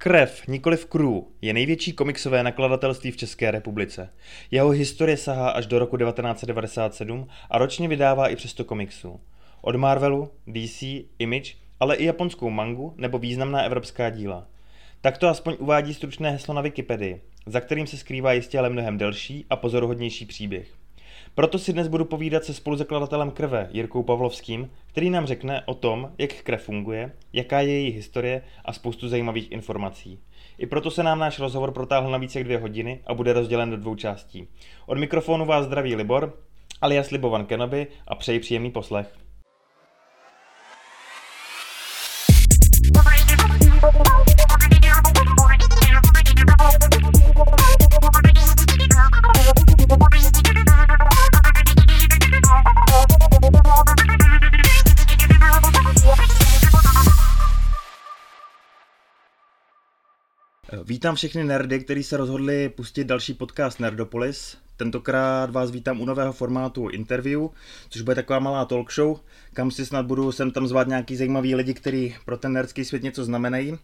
Krev, nikoliv Crew, je největší komiksové nakladatelství v České republice. Jeho historie sahá až do roku 1997 a ročně vydává i přesto komiksů. Od Marvelu, DC, Image, ale i japonskou mangu nebo významná evropská díla. Tak to aspoň uvádí stručné heslo na Wikipedii, za kterým se skrývá jistě ale mnohem delší a pozoruhodnější příběh. Proto si dnes budu povídat se spoluzakladatelem krve Jirkou Pavlovským, který nám řekne o tom, jak krev funguje, jaká je její historie a spoustu zajímavých informací. I proto se nám náš rozhovor protáhl na více jak dvě hodiny a bude rozdělen do dvou částí. Od mikrofonu vás zdraví Libor, alias Libovan Kenobi a přeji příjemný poslech. Vítám všechny nerdy, kteří se rozhodli pustit další podcast Nerdopolis. Tentokrát vás vítám u nového formátu interview, což bude taková malá talk show, kam si snad budu sem tam zvát nějaký zajímavý lidi, kteří pro ten nerdský svět něco znamenají.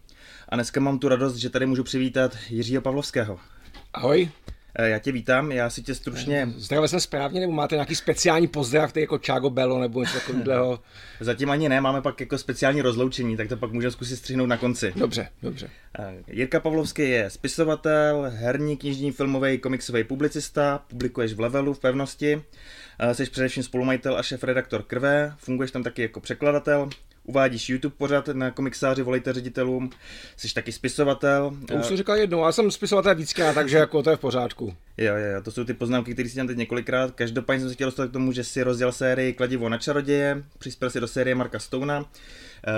A dneska mám tu radost, že tady můžu přivítat Jiřího Pavlovského. Ahoj. Eh, já tě vítám, já si tě stručně... Zdravil jsem správně, nebo máte nějaký speciální pozdrav, který jako Chago Bello nebo něco takového? Zatím ani ne, máme pak jako speciální rozloučení, tak to pak můžeme zkusit střihnout na konci. Dobře, dobře. Eh, Jirka Pavlovský je spisovatel, herní, knižní, filmový, komiksový publicista, publikuješ v Levelu, v Pevnosti, eh, jsi především spolumajitel a šéf-redaktor Krve, funguješ tam taky jako překladatel, uvádíš YouTube pořád na komiksáři, volejte ředitelům, jsi taky spisovatel. To už jsem říkal jednou, já jsem spisovatel víckrát, takže jako to je v pořádku. Jo, jo, to jsou ty poznámky, které si dělám teď několikrát. Každopádně jsem se chtěl dostat k tomu, že si rozděl sérii Kladivo na čaroděje, přispěl si do série Marka Stouna,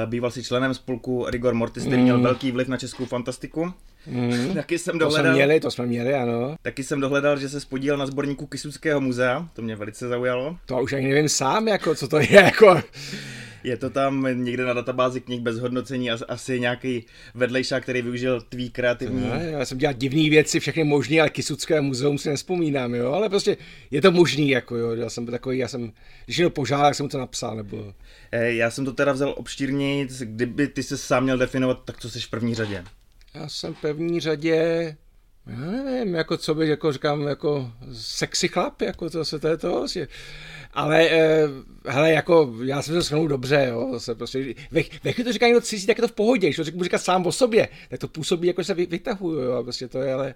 býval si členem spolku Rigor Mortis, který mm. měl velký vliv na českou fantastiku. Mm. taky jsem dohledal, to jsme měli, to jsme měli, ano. Taky jsem dohledal, že se spodílel na sborníku Kisuckého muzea, to mě velice zaujalo. To už ani nevím sám, jako, co to je, jako je to tam někde na databázi knih bez hodnocení, asi nějaký vedlejšák, který využil tvý kreativní... Ne, já jsem dělal divné věci, všechny možné, ale Kisucké muzeum si nespomínám, jo, ale prostě je to možný, jako jo, já jsem takový, já jsem, když jenom požádal, jsem mu to napsal, nebo... Eh, já jsem to teda vzal obštírněji, kdyby ty se sám měl definovat, tak co jsi v první řadě? Já jsem v první řadě, já nevím, jako co bych, jako říkám, jako sexy chlap, jako to se to je to, vlastně. Ale eh, hele, jako já jsem se shrnul dobře, jo, zase prostě, ve, ve to říká někdo cizí, tak je to v pohodě, když to řeknu říkat sám o sobě, tak to působí, jako se vy, vytahuju, jo, prostě to je, ale,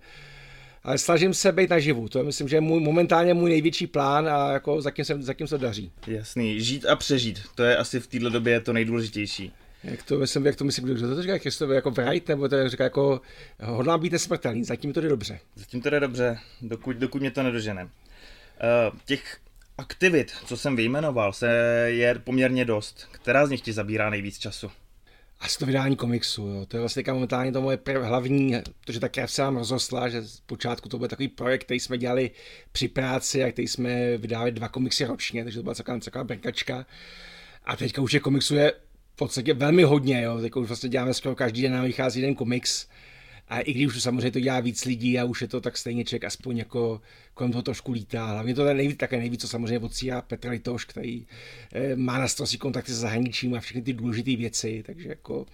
ale snažím se být naživu, to je myslím, že je můj, momentálně můj největší plán a jako za kým, se, za kým se daří. Jasný, žít a přežít, to je asi v této době to nejdůležitější. Jak to myslím, jak to myslím, kdo to říká, Kristof, jako Wright, nebo to říká jako hodlám být nesmrtelný, zatím to jde dobře. Zatím to jde dobře, dokud, dokud mě to nedožene. Uh, těch aktivit, co jsem vyjmenoval, se je poměrně dost. Která z nich ti zabírá nejvíc času? Asi to vydání komiksu, jo. to je vlastně momentálně to moje hlavní, protože ta krev se nám rozrostla, že z počátku to byl takový projekt, který jsme dělali při práci a který jsme vydávali dva komiksy ročně, takže to byla taková, taková brkačka. A teďka už je komiksu je v podstatě velmi hodně, jo. Teďka už vlastně děláme skoro každý den nám vychází jeden komiks a i když už samozřejmě to dělá víc lidí a už je to tak stejně člověk aspoň jako kolem toho trošku lítá. Hlavně to nejvíc, také nejvíc, co samozřejmě odsíhá Petr Litoš, který eh, má na starosti kontakty se zahraničím a všechny ty důležité věci, takže jako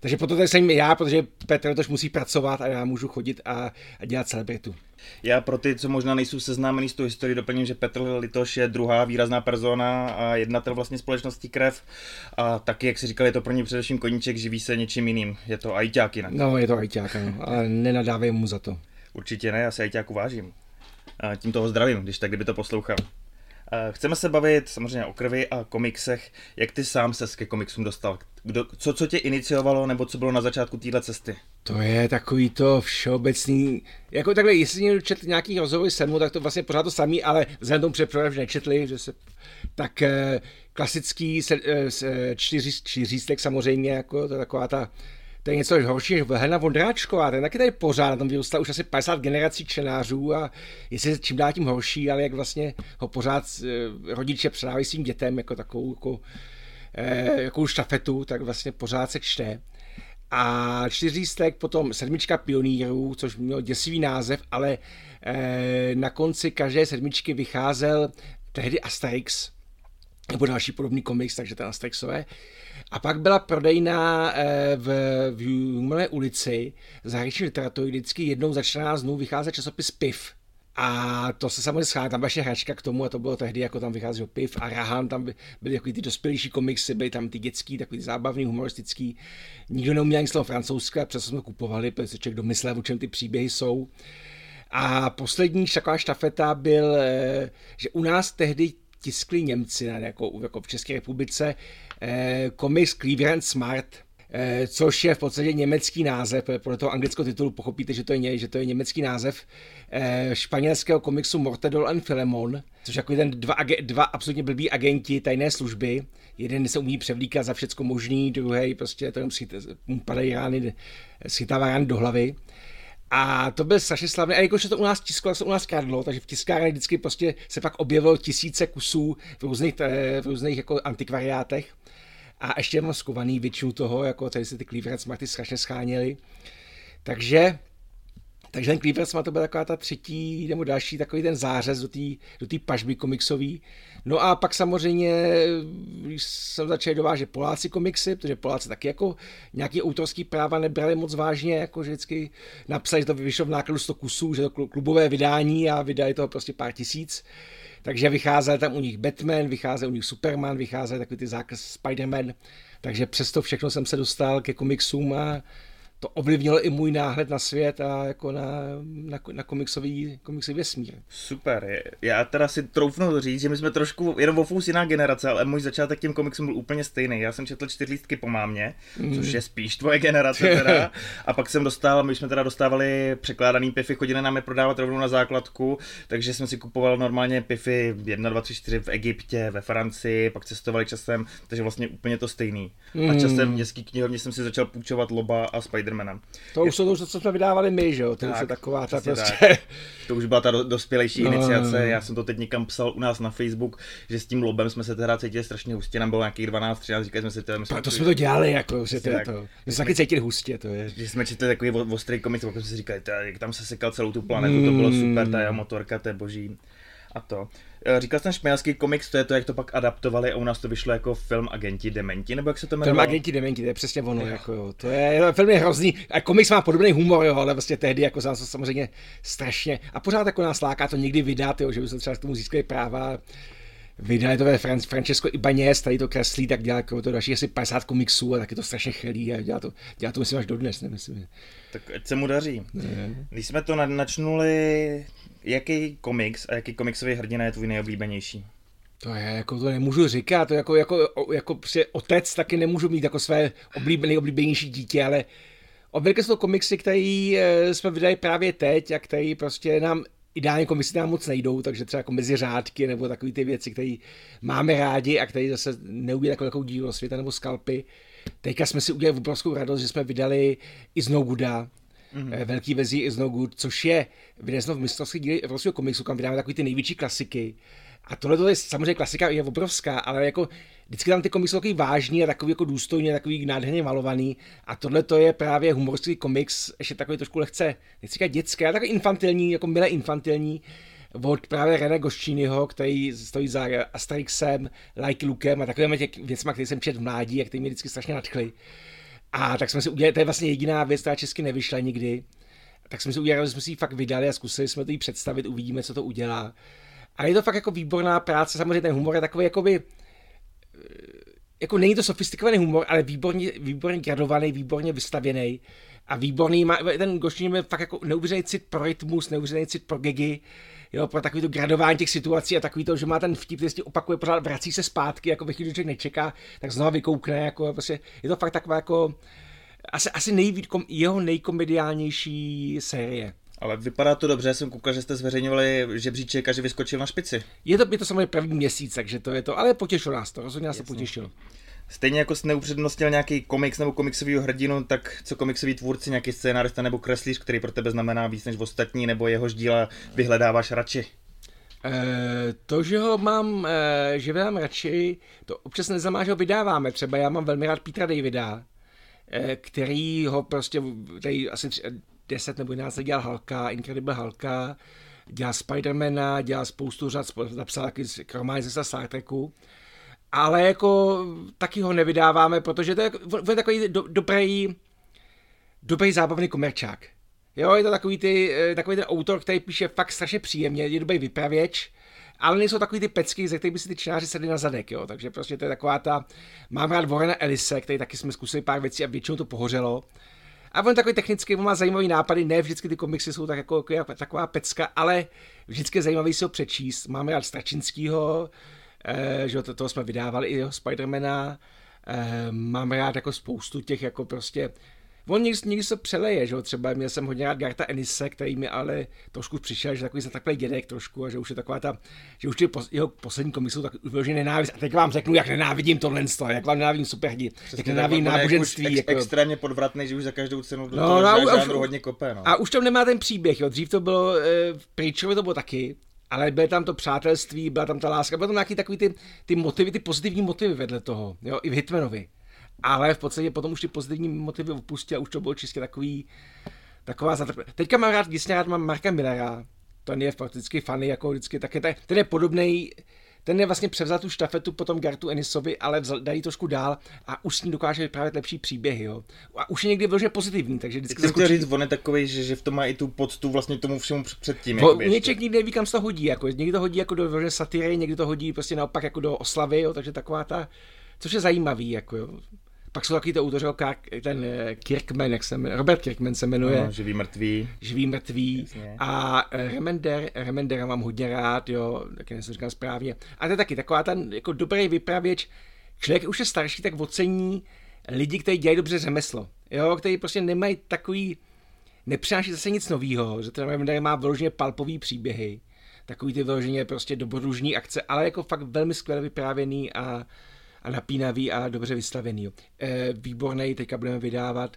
takže proto tady jsem já, protože Petr Litoš musí pracovat a já můžu chodit a, a dělat celebritu. Já pro ty, co možná nejsou seznámení s tou historií, doplním, že Petr Litoš je druhá výrazná persona a jednatel vlastně společnosti Krev. A taky, jak si říkal, je to pro ně především koníček, živí se něčím jiným. Je to ajťák jinak. No, je to ajťák, no, ale nenadávej mu za to. Určitě ne, já se ajťáku vážím. A tím toho zdravím, když tak, kdyby to poslouchal. Chceme se bavit samozřejmě o krvi a komiksech. Jak ty sám se ke komiksům dostal? Kdo, co, co tě iniciovalo, nebo co bylo na začátku téhle cesty? To je takový to všeobecný, jako takhle, jestli někdo četl nějaký rozhovor se mnou, tak to vlastně pořád to samý, ale vzhledem tomu předpokládám, že nečetli, že se, tak eh, klasický se, eh, čtyři, čtyřístek samozřejmě, jako to je taková ta to je něco horší než Helena Vondráčková, ten taky tady pořád, tam vyrůstá už asi 50 generací čtenářů a jestli čím dál tím horší, ale jak vlastně ho pořád eh, rodiče předávají svým dětem jako takovou jako, eh, jako štafetu, tak vlastně pořád se čte. A čtyřístek, potom sedmička pionýrů, což měl děsivý název, ale eh, na konci každé sedmičky vycházel tehdy Asterix, nebo další podobný komiks, takže ten Asterixové. A pak byla prodejna eh, v, v Jungmové ulici zahraniční literatury vždycky jednou za 14 dnů vychází časopis PIV. A to se samozřejmě schází, tam vaše hračka k tomu a to bylo tehdy, jako tam vycházelo piv a Rahan, tam byly jako ty dospělejší komiksy, byly tam ty dětský, takový ty zábavný, humoristický. Nikdo neuměl ani slovo francouzské, přesto jsme kupovali, protože člověk domyslel, o čem ty příběhy jsou. A poslední taková štafeta byl, eh, že u nás tehdy tiskli Němci, jako, jako v České republice, komiks Cleveland Smart, eh, což je v podstatě německý název, podle toho anglického titulu pochopíte, že to je, že to je německý název eh, španělského komiksu Mortadel and Filemon, což jako ten dva, dva absolutně blbý agenti tajné služby. Jeden se umí převlíkat za všecko možný, druhý prostě to jenom padají rány, schytává rány do hlavy. A to byl strašně slavný. A jakože to u nás tisklo, se u nás kradlo, takže v tiskárně vždycky prostě se pak objevilo tisíce kusů v různých, v různých jako antikvariátech. A ještě mám skovaný většinu toho, jako tady se ty Cleveland Smarty strašně scháněly. Takže takže ten Cleavers to byla taková ta třetí nebo další takový ten zářez do té do tý pažby komiksový. No a pak samozřejmě, když jsem začal dovážet Poláci komiksy, protože Poláci taky jako nějaký autorský práva nebrali moc vážně, jako že vždycky napsali, že to vyšlo v nákladu 100 kusů, že to klubové vydání a vydali toho prostě pár tisíc. Takže vycházel tam u nich Batman, vycházel u nich Superman, vycházel takový ty zákaz Spider-Man. Takže přesto všechno jsem se dostal ke komiksům a to ovlivnilo i můj náhled na svět a jako na, na, na komiksový, komiksový vesmír. Super. Já teda si troufnu říct, že my jsme trošku jenom o fous jiná generace, ale můj začátek tím komiksům byl úplně stejný. Já jsem četl čtyřlístky po mámě, mm. což je spíš tvoje generace teda. a pak jsem dostal, my jsme teda dostávali překládaný pify, chodili nám je prodávat rovnou na základku, takže jsem si kupoval normálně pify 1, 2, 3, 4 v Egyptě, ve Francii, pak cestovali časem, takže vlastně úplně to stejný. Mm. A časem v městský knihovně jsem si začal půjčovat Loba a Spider Spidermanem. To už jsou to, co jsme vydávali my, že jo? To tak, už je taková ta prostě... Tak. To už byla ta dospělejší no, iniciace. No, no. Já jsem to teď někam psal u nás na Facebook, že s tím lobem jsme se teda cítili strašně hustě, nám bylo nějakých 12, 13, říkali jsme si to. Jsme to jsme to dělali, jako, že to je to. My jsme taky cítili hustě, to je. Že jsme četli takový ostrý komiks, pak jsme si říkali, jak tam se sekal celou tu planetu, to bylo super, ta motorka, to je boží. A to. Eh, říkal jsem španělský komiks, to je to, jak to pak adaptovali a u nás to vyšlo jako film Agenti Dementi, nebo jak se to jmenuje? Film Agenti Dementi, to je přesně ono, jo. jako jo. To je, film je hrozný, a komiks má podobný humor, jo, ale vlastně tehdy jako zase samozřejmě strašně, a pořád jako nás láká to někdy vydat, jo, že by se třeba k tomu získali práva, vydali to ve Fran- Francesco Ibanez, tady to kreslí, tak dělá jako to další asi 50 komiksů a taky to strašně chelí a dělá to, dělá to myslím až dodnes, nemyslím. Tak ať se mu daří. Ne. Když jsme to načnuli, jaký komiks a jaký komiksový hrdina je tvůj nejoblíbenější? To je, jako to nemůžu říkat, to jako, jako, jako při otec taky nemůžu mít jako své oblíbené, nejoblíbenější dítě, ale obvykle jsou to komiksy, které eh, jsme vydali právě teď a které prostě nám ideálně komiksy nám moc nejdou, takže třeba jako mezi řádky nebo takové ty věci, které máme rádi a které zase neudělají jako takovou dílo světa nebo skalpy. Teďka jsme si udělali obrovskou radost, že jsme vydali i z No Gooda, mm-hmm. velký vezí is no good, což je vydesno v mistrovské díly evropského komiksu, kam vydáme takový ty největší klasiky. A tohle je samozřejmě klasika, je obrovská, ale jako vždycky tam ty komiksy jsou takový vážný a takový jako důstojně, takový nádherně malovaný. A tohle to je právě humoristický komiks, ještě takový trošku lehce, nechci říkat dětské, ale takový infantilní, jako milé infantilní od právě René Goščínyho, který stojí za Asterixem, Like Lukem a takovými těch věcmi, které jsem četl v mládí a které mě vždycky strašně nadchly. A tak jsme si udělali, to je vlastně jediná věc, která česky nevyšla nikdy. Tak jsme si udělali, že jsme si ji fakt vydali a zkusili jsme to jí představit, uvidíme, co to udělá. A je to fakt jako výborná práce, samozřejmě ten humor je takový jakoby, eh, jako není to sofistikovaný humor, ale výborně, výborně gradovaný, výborně vystavěný a výborný, má, ten Goštín má fakt jako neuvěřený cit pro rytmus, neuvěřený cit pro gegy, jo, pro takový to gradování těch situací a takový to, že má ten vtip, který opakuje pořád, vrací se zpátky, jako ve chvíli, nečeká, tak znova vykoukne, jako prostě, je to fakt taková jako, asi, asi nejvíc, jeho nejkomediálnější série. Ale vypadá to dobře, jsem koukal, že jste zveřejňovali žebříček a že vyskočil na špici. Je to, je to samozřejmě první měsíc, takže to je to, ale potěšilo nás to, rozhodně nás to potěšilo. Stejně jako jsi neupřednostnil nějaký komiks nebo komiksový hrdinu, tak co komiksový tvůrci, nějaký scénárista nebo kreslíř, který pro tebe znamená víc než ostatní, nebo jehož díla vyhledáváš radši? E, to, že ho mám, e, že vydám radši, to občas neznamená, že ho vydáváme. Třeba já mám velmi rád Petra Davida, e, který ho prostě, tady asi 10 nebo 11 let dělal Halka, Incredible Halka, dělal Spidermana, dělal spoustu řad, napsal taky romány ze Star Treku. ale jako taky ho nevydáváme, protože to je, on je takový do, dobrý, dobrý zábavný komerčák. Jo, je to takový, ty, eh, takový ten autor, který píše fakt strašně příjemně, je dobrý vypravěč, ale nejsou takový ty pecky, ze kterých by si ty čtenáři sedli na zadek, jo. Takže prostě to je taková ta, mám rád Warrena Elise, který taky jsme zkusili pár věcí a většinou to pohořelo. A on takový technický, on má zajímavý nápady, ne vždycky ty komiksy jsou tak jako, jako taková pecka, ale vždycky zajímavý si ho přečíst. Máme rád Stračinskýho, eh, že to, toho jsme vydávali i jeho Spidermana, eh, mám rád jako spoustu těch jako prostě On někdy, někdy se přeleje, že jo, třeba měl jsem hodně rád Garta Enise, který mi ale trošku přišel, že takový za takový dědek trošku a že už je taková ta, že už ty pos, jeho poslední komisu tak už vyloženě nenávist. A teď vám řeknu, jak nenávidím tohle, jak vám nenávidím superhrdi, jak nenávidím náboženství. Ex, jako, extrémně podvratný, že už za každou cenu do no, toho no, už, hodně kope. No. A už tam nemá ten příběh, jo. Dřív to bylo, e, v Preacherovi to bylo taky, ale bylo tam to přátelství, byla tam ta láska, bylo tam nějaký takový ty, ty motivy, ty pozitivní motivy vedle toho, jo, i v Hitmanovi ale v podstatě potom už ty pozitivní motivy opustil a už to bylo čistě takový, taková zatrpění. Teďka mám rád, když rád mám Marka Millera, ten je fakticky fany, jako vždycky, tak je, ten je podobný, ten je vlastně převzal tu štafetu potom Gartu Enisovi, ale vzal, dají trošku dál a už s ním dokáže vyprávět lepší příběhy, jo. A už je někdy vložně pozitivní, takže vždycky... Jsem chtěl říct, on je takový, že, že v tom má i tu poctu vlastně tomu všemu předtím. Bo, něček nikdy neví, kam se to hodí, jako někdy to hodí jako do vložně satiry, někdy to hodí prostě naopak jako do oslavy, jo, takže taková ta, což je zajímavý, jako jo. Pak jsou taky to autoři, ten eh, Kirkman, jak se jmenuje, Robert Kirkman se jmenuje. No, živý mrtvý. Živý mrtvý. Jasně. A eh, Remender, Remendera mám hodně rád, jo, taky nejsem říkal správně. A to je taky taková ten jako dobrý vypravěč. Člověk už je starší, tak ocení lidi, kteří dělají dobře řemeslo. Jo, kteří prostě nemají takový, nepřináší zase nic nového, že ten Remender má vyloženě palpový příběhy, takový ty vyloženě prostě dobrodružní akce, ale jako fakt velmi skvěle vyprávěný a napínavý a dobře vystavený. E, výborný, teďka budeme vydávat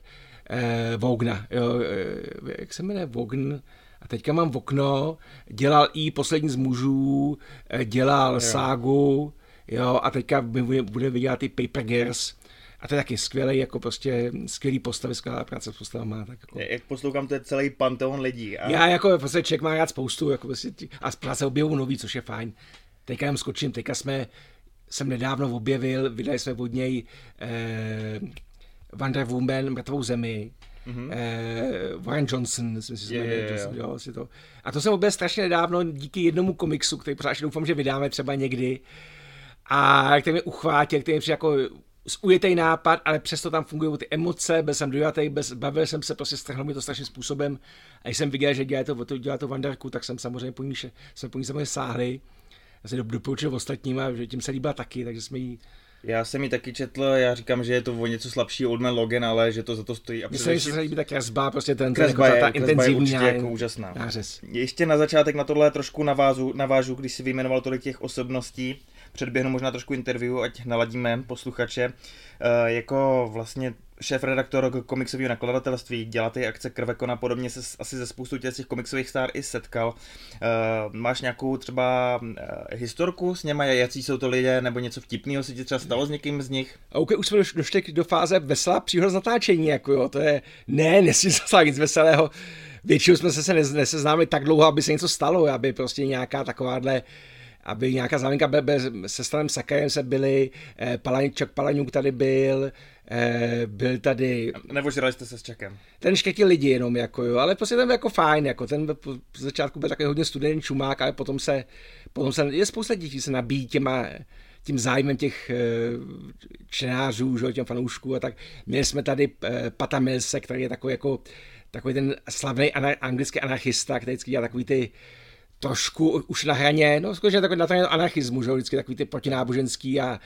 e, Vogna, jo, e, jak se jmenuje Vogn, a teďka mám v okno, dělal i Poslední z mužů, dělal jo. Ságu, jo, a teďka bude vydělat i Paper Girls, a to je taky skvělý, jako prostě skvělý postavy, skvělá práce s postavama. Tak jako. Jak poslouchám, to je celý panteon lidí. A... Já jako prostě člověk má rád spoustu, jako prostě, a se objevu nový, což je fajn. Teďka jen skočím, teďka jsme jsem nedávno objevil, vydali jsme od něj eh, Wonder Woman, Mrtvou zemi, mm-hmm. eh, Warren Johnson, myslím si, yeah, yeah, Johnson, jo, si to. A to jsem objevil strašně nedávno díky jednomu komiksu, který pořád doufám, že vydáme třeba někdy. A který mě uchvátil, který mě jako ujetý nápad, ale přesto tam fungují ty emoce, byl jsem dojatý, bez, bavil jsem se, prostě strhnul mi to strašným způsobem. A když jsem viděl, že dělá to, dělá to Vandarku, tak jsem samozřejmě po ní, jsme po ní samozřejmě sáhli já se doporučil ostatním a že tím se líbila taky, takže jsme jí já jsem ji taky četl, já říkám, že je to o něco slabší od Logan, ale že to za to stojí. Mně se se líbí ta kresba, prostě ten, kresba ten, jako ta, ta intenzivní je jako úžasná. Nářez. Ještě na začátek na tohle trošku navážu, navážu, když si vyjmenoval tolik těch osobností, předběhnu možná trošku interview, ať naladíme posluchače. Uh, jako vlastně šéf-redaktor komiksového nakladatelství, dělá ty akce Krvekona, podobně se asi ze spoustu těch komiksových star i setkal. Uh, máš nějakou třeba uh, historku s něma, jaký jsou to lidé, nebo něco vtipného se ti třeba stalo s někým z nich? OK, už jsme došli do fáze veselá příhoda z natáčení, jako jo, to je, ne, nesmí se nic veselého. Většinou jsme se neseznámili tak dlouho, aby se něco stalo, aby prostě nějaká takováhle aby nějaká záminka se Stanem Sakajem se byli, eh, Palaňčak Palaňuk tady byl, eh, byl tady... Nevožrali jste se s Čakem? Ten štětí lidi jenom, jako jo, ale prostě ten byl jako fajn, jako ten v začátku byl takový hodně studený čumák, ale potom se, potom se, je spousta dětí se nabíjí těma, tím zájmem těch eh, čtenářů, že, těm fanoušků a tak. Měli jsme tady Pata Milse, který je takový jako takový ten slavný anglický anarchista, který dělá takový ty trošku už na hraně, no skutečně takový na hraně anarchismu, že vždycky takový ty protináboženský a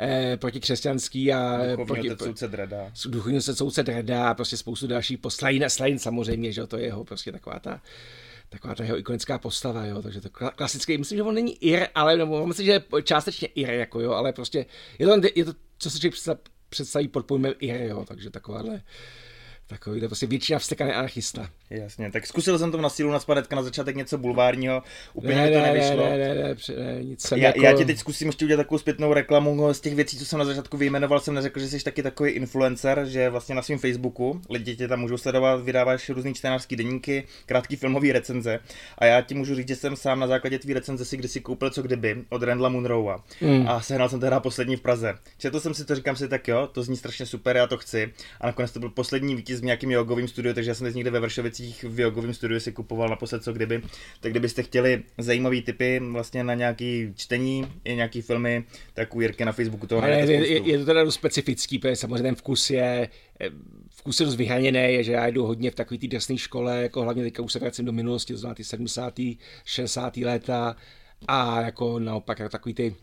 eh, protikřesťanský a proti, soudce Dreda. Duchovní soudce Dreda a prostě spoustu dalších Slajin, Slajin samozřejmě, že to je jeho prostě taková ta taková ta jeho ikonická postava, jo, takže to klasický, myslím, že on není Ir, ale nebo myslím, že je částečně Ir, jako jo, ale prostě je to, je to co se člověk představí pod pojmem Ir, jo, takže takováhle Takový to prostě většina vstekaný anarchista. Jasně, tak zkusil jsem to na sílu na spadetka na začátek něco bulvárního, úplně ne, to ne, nevyšlo. Ne, ne, ne, ne, ne nic já, jako... já ti teď zkusím ještě udělat takovou zpětnou reklamu z těch věcí, co jsem na začátku vyjmenoval, jsem neřekl, že jsi taky takový influencer, že vlastně na svém Facebooku lidi tě tam můžou sledovat, vydáváš různý čtenářský deníky, krátký filmový recenze a já ti můžu říct, že jsem sám na základě tvý recenze si kdysi koupil co kdyby od Randla Munroa mm. a sehnal jsem teda poslední v Praze. Četl jsem si to, říkám si tak jo, to zní strašně super, já to chci a nakonec to byl poslední vítěz v nějakým jogovým studiu, takže já jsem teď někde ve Vršovicích v jogovém studiu si kupoval naposled co kdyby. Tak kdybyste chtěli zajímavý typy vlastně na nějaký čtení, i nějaký filmy, tak u Jirky na Facebooku toho je, je, je, to teda dost specifický, protože samozřejmě ten vkus je vkus je dost vyhraněný, že já jdu hodně v takové té drsné škole, jako hlavně teďka už se vracím do minulosti, to znamená ty 70. 60. léta a jako naopak jako takový ty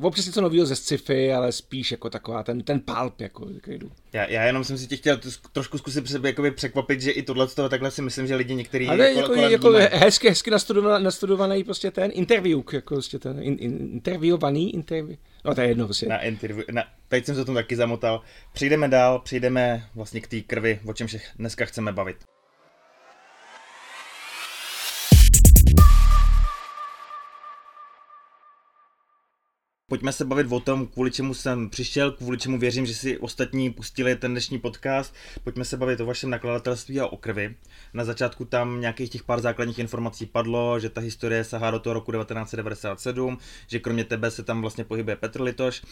občas něco nového ze sci-fi, ale spíš jako taková ten, ten palp, jako jdu. Já, já jenom jsem si tě chtěl trošku zkusit jakoby překvapit, že i tohle toho takhle si myslím, že lidi některý ale jako, jako, jako hezky, hezky nastudovaný, nastudovaný prostě ten interview, jako prostě ten in, in, interviewovaný interview. No to je jedno prostě. Na interview, na, teď jsem se tom taky zamotal. Přijdeme dál, přijdeme vlastně k té krvi, o čem se dneska chceme bavit. Pojďme se bavit o tom, kvůli čemu jsem přišel, kvůli čemu věřím, že si ostatní pustili ten dnešní podcast. Pojďme se bavit o vašem nakladatelství a o krvi. Na začátku tam nějakých těch pár základních informací padlo, že ta historie sahá do toho roku 1997, že kromě tebe se tam vlastně pohybuje Petr Litoš.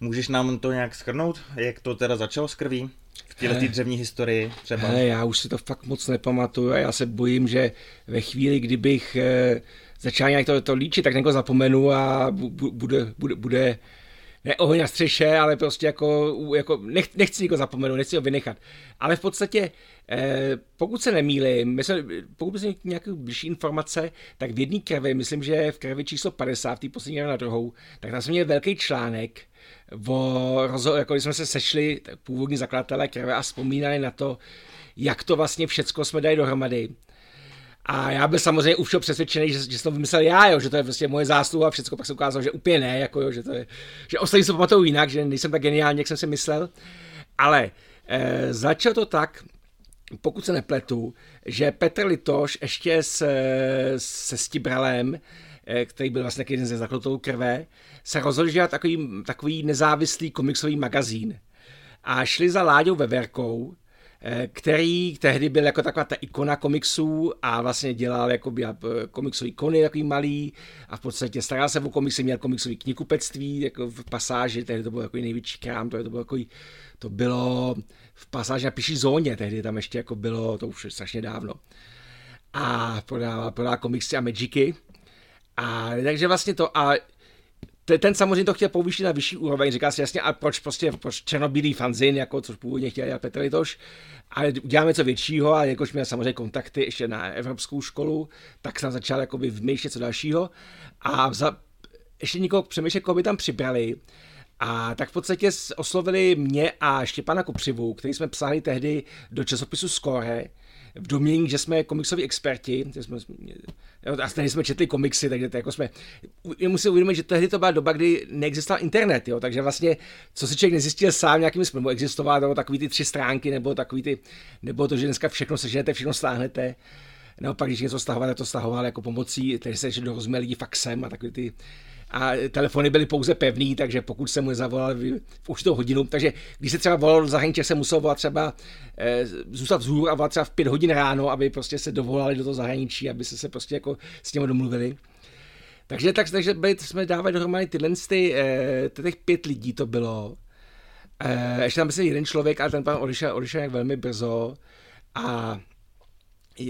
Můžeš nám to nějak schrnout, jak to teda začalo s krví? v této dřevní historii třeba? Hele, já už si to fakt moc nepamatuju a já se bojím, že ve chvíli, kdybych eh, začal nějak to, to líčit, tak někoho zapomenu a bude, bude, bude ne oheň na střeše, ale prostě jako, jako nech, nechci nikoho zapomenout, nechci ho vynechat. Ale v podstatě, eh, pokud se nemýlím, myslím, pokud byste nějaké blížší informace, tak v jedné krvi, myslím, že v krvi číslo 50, v poslední na druhou, tak tam jsme velký článek, o rozho- jako když jsme se sešli, původní zakladatelé krve a vzpomínali na to, jak to vlastně všecko jsme dali dohromady. A já byl samozřejmě už přesvědčený, že, že jsem to vymyslel já, jo, že to je prostě moje zásluha a všechno pak se ukázalo, že úplně ne, jako jo, že to je, že ostatní se pamatují jinak, že nejsem tak geniální, jak jsem si myslel. Ale e, začalo to tak, pokud se nepletu, že Petr Litoš ještě se, se Stibralem, eh, který byl vlastně jeden ze zakladatelů krve, se rozhodl dělat takový, takový nezávislý komiksový magazín. A šli za Láďou Veverkou, který tehdy byl jako taková ta ikona komiksů a vlastně dělal jako by eh, komiksový kony takový malý a v podstatě staral se o komiksy, měl komiksový knihkupectví jako v pasáži, tehdy to byl jako největší krám, to, to bylo, jako, to bylo v pasáži na píší zóně, tehdy tam ještě jako bylo, to už je strašně dávno. A prodával, prodával komiksy a magicy. A takže vlastně to, a ten samozřejmě to chtěl povýšit na vyšší úroveň, říká si jasně, a proč prostě proč černobílý fanzin, jako což původně chtěl dělat Petr Litoš, ale uděláme něco většího a jakož měl samozřejmě kontakty ještě na evropskou školu, tak jsem začal jakoby vymýšlet co dalšího a za, ještě někoho přemýšlet, koho by tam přibrali. A tak v podstatě oslovili mě a Štěpana Kopřivu, který jsme psali tehdy do časopisu Score, v domění, že jsme komiksoví experti, že jsme, a tehdy jsme četli komiksy, takže to jako jsme, musím uvědomit, že tehdy to byla doba, kdy neexistoval internet, jo, takže vlastně, co si člověk nezjistil sám nějakým způsobem, nebo existoval, nebo takový ty tři stránky, nebo takový ty, nebo to, že dneska všechno seženete, všechno stáhnete, Naopak, když něco stahoval, to stahoval jako pomocí, tedy se do rozumí lidi faxem a takový ty a telefony byly pouze pevný, takže pokud se mu zavolal v určitou hodinu, takže když se třeba volal do zahraničí, se musel volat třeba e, zůstat vzhůru a volat třeba v pět hodin ráno, aby prostě se dovolali do toho zahraničí, aby se, se prostě jako s těmi domluvili. Takže, tak, takže byli, jsme dávali dohromady tyhle ty, e, těch pět lidí to bylo. E, ještě tam byl jeden člověk, ale ten pan odešel, odešel velmi brzo. A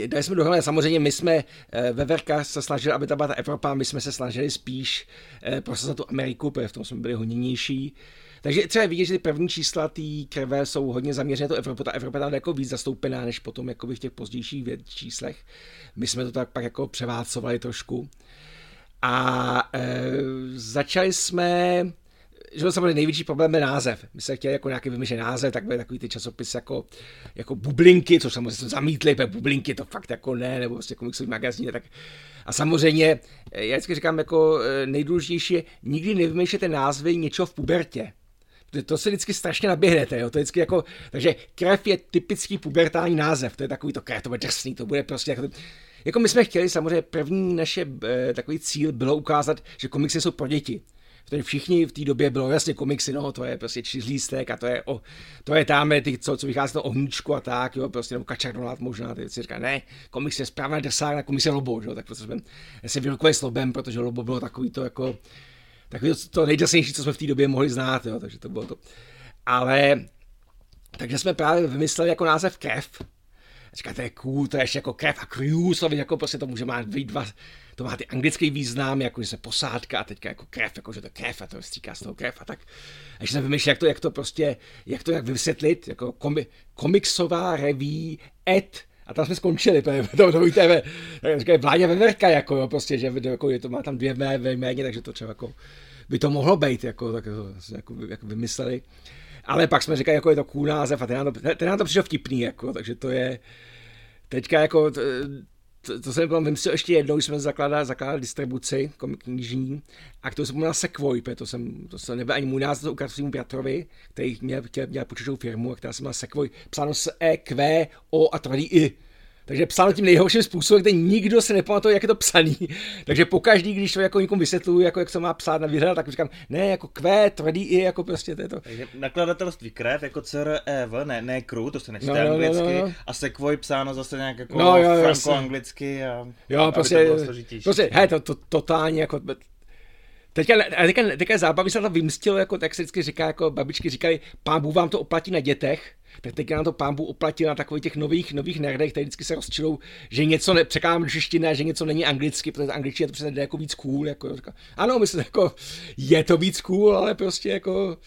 dali jsme dohromady, samozřejmě my jsme eh, ve Verka se snažili, aby ta byla ta Evropa, my jsme se snažili spíš eh, prosazovat tu Ameriku, protože v tom jsme byli hodnější. Takže třeba vidět, že ty první čísla té krve jsou hodně zaměřené to Evropu. Ta Evropa tam jako víc zastoupená, než potom jako v těch pozdějších číslech. My jsme to tak pak jako převálcovali trošku. A e, začali jsme že samozřejmě největší problém je název. My jsme chtěli jako nějaký vymýšlet název, tak byly takový ty časopisy jako, jako bublinky, což samozřejmě jsme zamítli, protože bublinky to fakt jako ne, nebo prostě komiksový magazín, tak a samozřejmě, já vždycky říkám, jako eh, nejdůležitější je nikdy nevymýšlete názvy něčeho v pubertě. to se vždycky strašně naběhnete, jo, to je vždycky jako, takže krev je typický pubertální název, to je takový to krev, to bude drsný, to bude prostě jako, jako my jsme chtěli, samozřejmě první naše e, takový cíl bylo ukázat, že komiksy jsou pro děti. Protože všichni v té době bylo jasně komiksy, no, to je prostě čtyřlístek a to je, o, to je tam, ty, co, co vychází to ohníčku a tak, jo, prostě nebo kačak Donald možná, ty si říká, ne, komiks je správná drsák na je Lobo, jo, tak prostě jsme se vyrokovali s Lobem, protože Lobo bylo takový to jako, takový to, to nejděsnější, co jsme v té době mohli znát, jo, takže to bylo to. Ale, takže jsme právě vymysleli jako název Krev, říká, to je cool, to je ještě jako krev a crew, jako prostě to může mít dva, to má ty anglický význam, jako že se posádka a teďka jako krev, jako že to krev a to stříká z toho krev a tak. A že jsem vymýšlel, jak to, jak to prostě, jak to jak vysvětlit, jako komi, komiksová reví et a tam jsme skončili, to, to, to víte, říkají Vláďa Veverka, jako jo, prostě, že jako, je to má tam dvě mé, méně, takže to třeba jako, by to mohlo být, jako, tak jako, jako, jako vymysleli. Ale pak jsme říkali, jako je to cool název a ten nám to, ten nám to přišel vtipný, jako, takže to je, teďka jako, to, to jsem vymyslel ještě jednou, když jsme zakládali, zakládali distribuci knižní, a to jsem měl Sequoia, to jsem, to jsem nebyl ani můj název, to ukradl svým bratrovi, který měl, chtěl dělat počítačovou firmu, a která se měla Sequoia, psáno s E, Q, O a tvrdý I. Takže psáno tím nejhorším způsobem, kde nikdo se nepamatuje, jak je to psaný. Takže pokaždý, když to jako někomu vysvětluju, jako jak se má psát na výhled, tak říkám, ne, jako Q, tvrdý i, jako prostě to je to. Takže nakladatelství krev, jako CREV, ne, ne crew, to se nečte no, no, anglicky, no, no, no. a Sequoy psáno zase nějak jako no, jo, franko-anglicky a jo, prostě, to prostě, hej, to, to, totálně jako Teďka, teďka, teďka zábavy se to vymstilo, jako tak se vždycky říká, jako babičky říkali, pán Bůh vám to oplatí na dětech, tak teď nám to pán Bůh oplatil na takových těch nových, nových nerdech, které vždycky se rozčilou, že něco ne, překládám do češtiny že něco není anglicky, protože angličtina to přesně jako víc cool. Jako, říká, ano, myslím, jako je to víc cool, ale prostě jako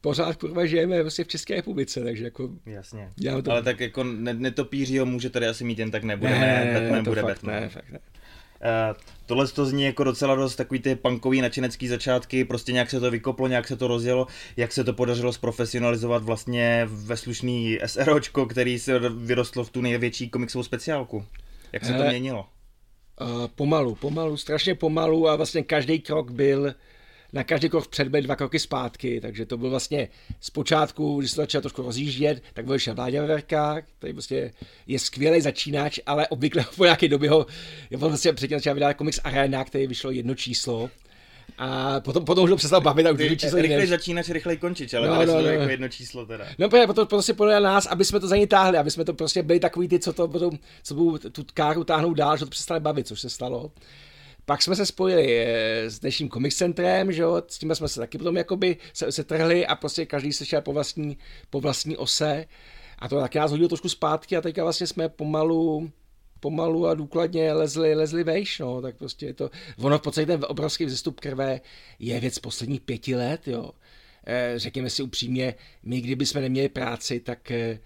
pořád kurva žijeme prostě v České republice, takže jako... Jasně, to... ale tak jako netopířího může tady asi mít jen tak nebude, ne, ne, ne Batman bude fakt Batman. Ne, fakt ne. Uh, tohle to zní jako docela dost takový ty punkový nadšenecký začátky, prostě nějak se to vykoplo, nějak se to rozjelo, jak se to podařilo zprofesionalizovat vlastně ve slušný SROčko, který se vyrostlo v tu největší komiksovou speciálku. Jak se to měnilo? Uh, pomalu, pomalu, strašně pomalu a vlastně každý krok byl na každý krok před byly dva kroky zpátky, takže to byl vlastně zpočátku, když se to začal trošku rozjíždět, tak byl ještě Vláďa Verka, který prostě je skvělý začínač, ale obvykle po nějaké době ho, on vlastně předtím začal vydávat komiks Arena, který vyšlo jedno číslo, a potom, potom už to přestal bavit a už to číslo Rychlej začínač, rychlej končit, ale no, no, no. jako jedno číslo teda. No protože potom prostě podle nás, aby jsme to za ně táhli, aby jsme to prostě byli takový ty, co to budou, co budou tu káru táhnout dál, že to přestali bavit, což se stalo. Pak jsme se spojili eh, s dnešním Comic Centrem, že jo, s tím jsme se taky potom jakoby se, se trhli a prostě každý se šel po vlastní, po vlastní ose. A to taky nás hodilo trošku zpátky a teďka vlastně jsme pomalu, pomalu a důkladně lezli, lezli vejš, no, tak prostě je to, ono v podstatě ten obrovský vzestup krve je věc posledních pěti let, jo. E, řekněme si upřímně, my kdyby jsme neměli práci, tak e,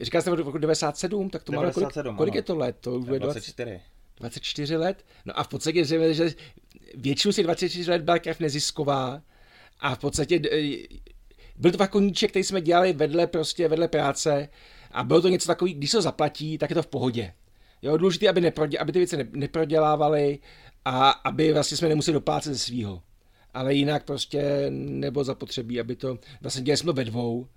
říká jste v roku 97, tak to 97, máme kolik, kolik je to let? To už 24. 20, 24 let. No a v podstatě, že, že většinu si 24 let byla krev nezisková a v podstatě byl to takový koníček, který jsme dělali vedle prostě, vedle práce a bylo to něco takový, když se zaplatí, tak je to v pohodě. Jo, důležité, aby, neprodě, aby ty věci ne, neprodělávaly a aby vlastně jsme nemuseli doplácet ze svýho. Ale jinak prostě nebo zapotřebí, aby to, vlastně dělali jsme to ve dvou,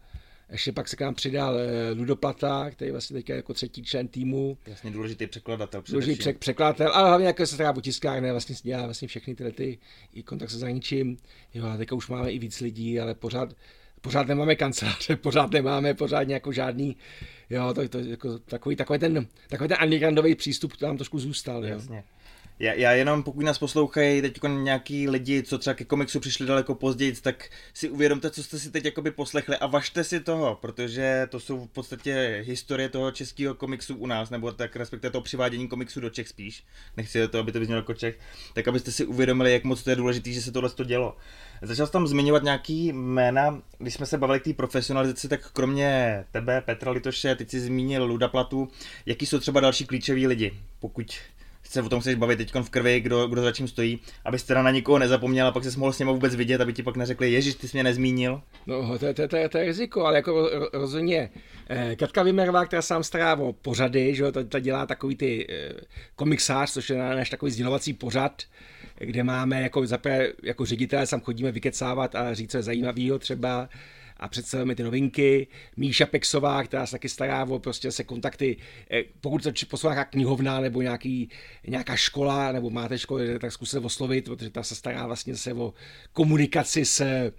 ještě pak se k nám přidal eh, Ludoplata, který vlastně teď jako třetí člen týmu. Jasně důležitý překladatel. Důležitý pře- překladatel, ale hlavně jako se teda tiskárně, vlastně dělá vlastně všechny tyhle ty i kontakt se zahraničím. Jo, a teďka už máme i víc lidí, ale pořád, pořád nemáme kanceláře, pořád nemáme pořád jako žádný, jo, to, to, jako takový, takový ten, takový ten undergroundový přístup tam trošku zůstal. Jo. Já, já jenom, pokud nás poslouchají teď nějaký lidi, co třeba ke komiksu přišli daleko později, tak si uvědomte, co jste si teď jakoby poslechli a važte si toho, protože to jsou v podstatě historie toho českého komiksu u nás, nebo tak respektive toho přivádění komiksu do Čech spíš. Nechci to, aby to vyznělo jako Čech, tak abyste si uvědomili, jak moc to je důležité, že se tohle to dělo. Začal jsem tam zmiňovat nějaký jména, když jsme se bavili k té profesionalizaci, tak kromě tebe, Petra Litoše, teď si zmínil Luda Platu, jaký jsou třeba další klíčoví lidi, pokud se o tom chceš bavit teď v krvi, kdo, kdo za čím stojí, abys teda na nikoho nezapomněl a pak se mohl s ním vůbec vidět, aby ti pak neřekli, Ježíš, ty jsi mě nezmínil. No, to, to, to, to je riziko, ale jako rozhodně. Eh, Katka Vimerová, která sám stará o pořady, že ta, ta dělá takový ty eh, komiksář, což je náš takový sdělovací pořad, kde máme jako, zaprvé, jako ředitelé, sam chodíme vykecávat a říct, co je zajímavého třeba a představujeme ty novinky. Míša Pexová, která se taky stará o prostě se kontakty, eh, pokud to poslouchá knihovna nebo nějaký, nějaká škola, nebo máte školy, tak zkuste oslovit, protože ta se stará vlastně se o komunikaci se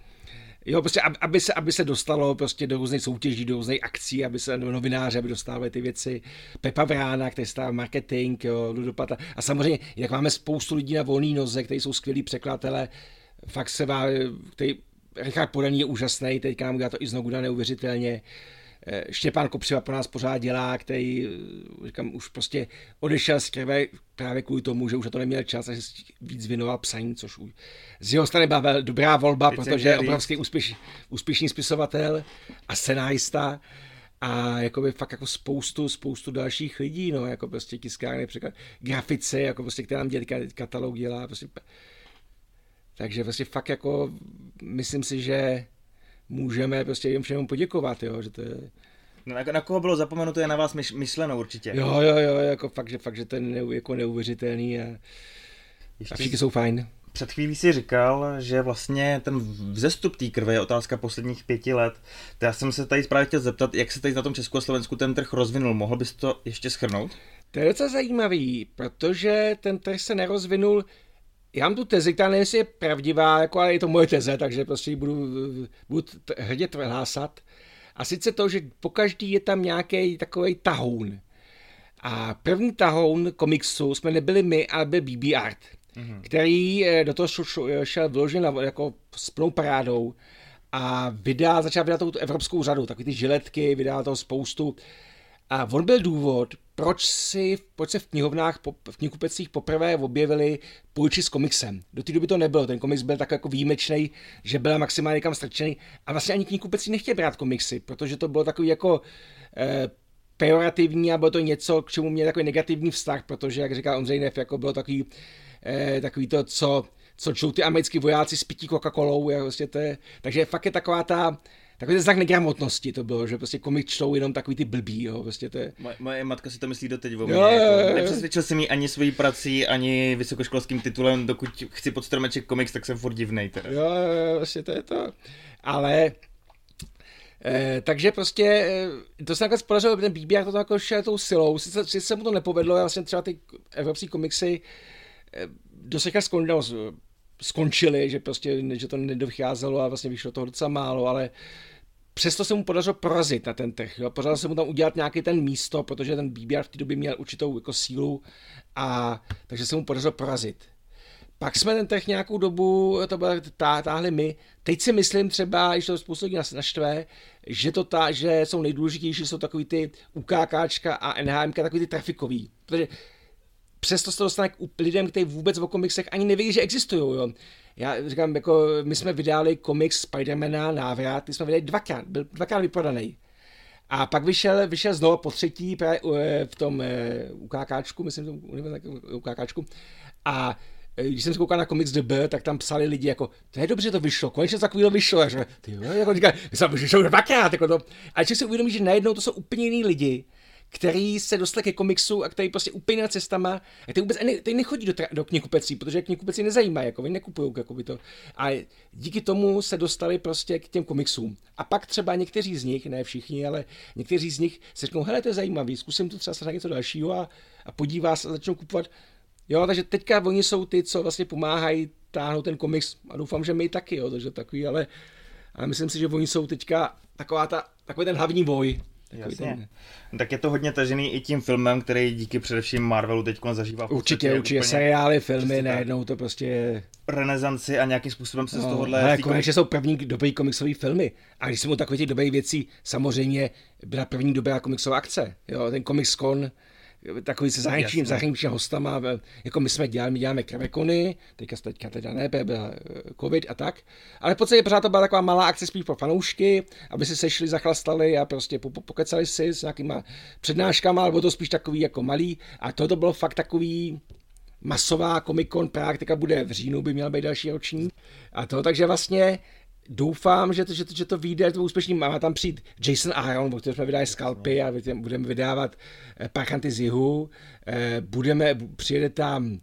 Jo, prostě, aby se, aby se dostalo prostě do různých soutěží, do různých akcí, aby se novináři, aby dostávali ty věci. Pepa Vrána, který stává marketing, jo, Ludopata. A samozřejmě, jak máme spoustu lidí na volný noze, kteří jsou skvělí překladatelé, fakt se vá, který, Richard Podaný je úžasný, teďka nám udělá to i znovu neuvěřitelně. Eh, Štěpán Kopřiva pro nás pořád dělá, který eh, říkám, už prostě odešel z krve právě kvůli tomu, že už na to neměl čas a že víc věnoval psaní, což už z jeho strany byla dobrá volba, Teď protože je obrovský úspěš, úspěšný spisovatel a scenárista a jako by fakt jako spoustu, spoustu dalších lidí, no, jako prostě tiskárny, například grafice, jako prostě, která nám dělá katalog, dělá, prostě, takže prostě fakt jako myslím si, že můžeme prostě jim všem poděkovat, jo, že to je... No, na, na koho bylo zapomenuto je na vás myš, myšleno určitě. Jo, jo, jo, jako fakt, že, fakt, že to je neu, jako neuvěřitelný a, Ještě a všichni jsou fajn. Před chvílí si říkal, že vlastně ten vzestup té krve je otázka posledních pěti let. To já jsem se tady právě chtěl zeptat, jak se tady na tom Česku a Slovensku ten trh rozvinul. Mohl bys to ještě schrnout? To je docela zajímavý, protože ten trh se nerozvinul já mám tu tezi, která nevím, jestli je pravdivá, jako, ale je to moje teze, takže prostě ji budu, budu hrdě hlásat. A sice to, že pokaždý je tam nějaký takový tahoun. A první tahoun komiksu jsme nebyli my, ale byl BB Art, mm-hmm. který eh, do toho šel vyložen jako s plnou parádou a vydal, začal vydat tu evropskou řadu, takové ty žiletky, vydal toho spoustu. A on byl důvod, proč, si, proč se v knihovnách, v knihkupecích poprvé objevili půjči s komiksem. Do té doby to nebylo, ten komiks byl tak jako výjimečný, že byl maximálně kam strčený a vlastně ani knihkupecí nechtěli brát komiksy, protože to bylo takový jako eh, pejorativní a bylo to něco, k čemu měl takový negativní vztah, protože, jak říká Ondřej Neff, jako bylo takový, eh, takový to, co, co čou ty americký vojáci s pití Coca-Colou, vlastně to je, takže fakt je taková ta, takový znak negramotnosti to bylo, že prostě komik čtou jenom takový ty blbý, jo, prostě to je. Moje, moje matka si to myslí doteď o mě, jo, jako, nepřesvědčil jsem mi ani svojí prací, ani vysokoškolským titulem, dokud chci pod stromeček komiks, tak jsem furt divnej teda. Jo, jo, vlastně to je to, ale Eh, takže prostě eh, to se nakonec podařilo, ten BBR to jako šel tou silou, sice, sice se mu to nepovedlo, já vlastně třeba ty evropské komiksy eh, dost skon, skončili, že prostě že to nedocházelo a vlastně vyšlo toho docela málo, ale přesto se mu podařilo porazit na ten trh. Jo. Podařilo se mu tam udělat nějaký ten místo, protože ten BBR v té době měl určitou jako sílu a takže se mu podařilo porazit. Pak jsme ten trh nějakou dobu, to bylo, tá, táhli my. Teď si myslím třeba, když to spoustu lidí naštve, že, to ta, že jsou nejdůležitější, jsou takový ty UKKčka a NHM, takový ty trafikový. Protože přesto se to dostane k lidem, kteří vůbec o komiksech ani nevědí, že existují. Jo. Já říkám, jako my jsme vydali komiks Spidermana návrat, ty jsme vydali dvakrát, byl dvakrát vyprodaný. A pak vyšel, vyšel znovu po třetí právě v tom eh, UKKčku, myslím, UKKčku. A eh, když jsem se koukal na Comics DB, tak tam psali lidi jako, to je dobře, to vyšlo, konečně takovýhle vyšlo. A že, ty jo, jako říká, jsem vyšel dvakrát, jako to. A když si uvědomí, že najednou to jsou úplně jiný lidi, který se dostal ke komiksu a který prostě úplně cestama, a který vůbec ne, nechodí do, tra, do knihkupecí, protože knihkupeci nezajímají, jako oni nekupují jako by to. A díky tomu se dostali prostě k těm komiksům. A pak třeba někteří z nich, ne všichni, ale někteří z nich se řeknou, hele, to je zajímavý, zkusím to třeba se něco dalšího a, a podívá se a začnou kupovat. Jo, takže teďka oni jsou ty, co vlastně pomáhají táhnout ten komiks a doufám, že my taky, jo, takže takový, ale, ale myslím si, že oni jsou teďka taková ta, takový ten hlavní boj, Jasně. Ten... Tak je to hodně tažený i tím filmem, který díky především Marvelu teď zažívá. Určitě, určitě seriály, filmy, najednou to prostě. Renesanci a nějakým způsobem se no, z tohohle... Ale konečně jsou první dobrý komiksové filmy. A když jsem u takových těch dobrých věcí, samozřejmě byla první dobrá komiksová akce. Jo, ten Comics Con, takový se zahraničním, zahraničním hostama, jako my jsme dělali, my děláme krevekony, teďka, teďka teda ne, byl eh, covid a tak, ale v podstatě pořád to byla taková malá akce spíš pro fanoušky, aby se sešli, zachlastali a prostě pokecali si s nějakýma přednáškama, alebo to spíš takový jako malý a to bylo fakt takový masová Comic Con Prague, teďka bude v říjnu, by měl být další roční. A to, takže vlastně doufám, že to, že to, že to vyjde, to úspěšný. Má tam přijít Jason Aaron, o kterém jsme vydali Skalpy a budeme vydávat eh, Parchanty z jihu. Eh, budeme, přijede tam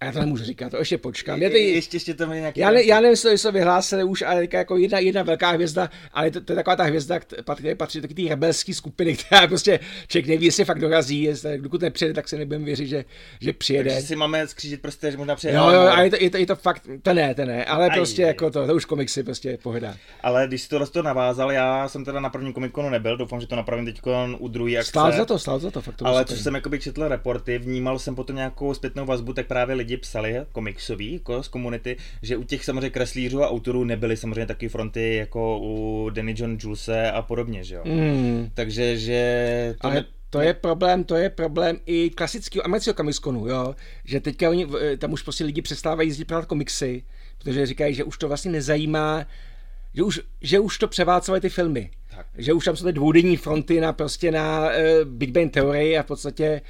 A já to nemůžu říkat, to ještě počkám. Je, Je, je, ještě, ještě to nějaký... já, ne, já nevím, jestli to vyhlásili už, ale jako jedna, jedna velká hvězda, ale to, to je taková ta hvězda, která patří do takové rebelské skupiny, která prostě člověk neví, jestli fakt dorazí, jestli, dokud nepřijede, tak se nebudeme věřit, že, že přijede. Takže si máme skřížit prostě, že možná přijede. Jo, jo, a je to, je, to, je to fakt, to ne, to ne, ale Aj, prostě aj. jako to, to už komiksy prostě pohodá. Ale když jsi tohle to navázal, já jsem teda na prvním komikonu nebyl, doufám, že to napravím teď u druhé akce. Stál za to, stál za to, fakt to Ale co jsem jakoby četl reporty, vnímal jsem potom nějakou zpětnou vazbu, tak právě lidi psali komiksový, jako z komunity, že u těch samozřejmě kreslířů a autorů nebyly samozřejmě taky fronty jako u Danny John Julese a podobně, že jo. Mm. Takže, že to Ale ne... to je problém, to je problém i klasického amerického komiskonu, jo, že teďka oni, eh, tam už prostě lidi přestávají jezdit právě komiksy, protože říkají, že už to vlastně nezajímá, že už, že už to převálcovaly ty filmy. Tak. Že už tam jsou ty dvoudenní fronty na prostě na uh, Big Bang Theory a v podstatě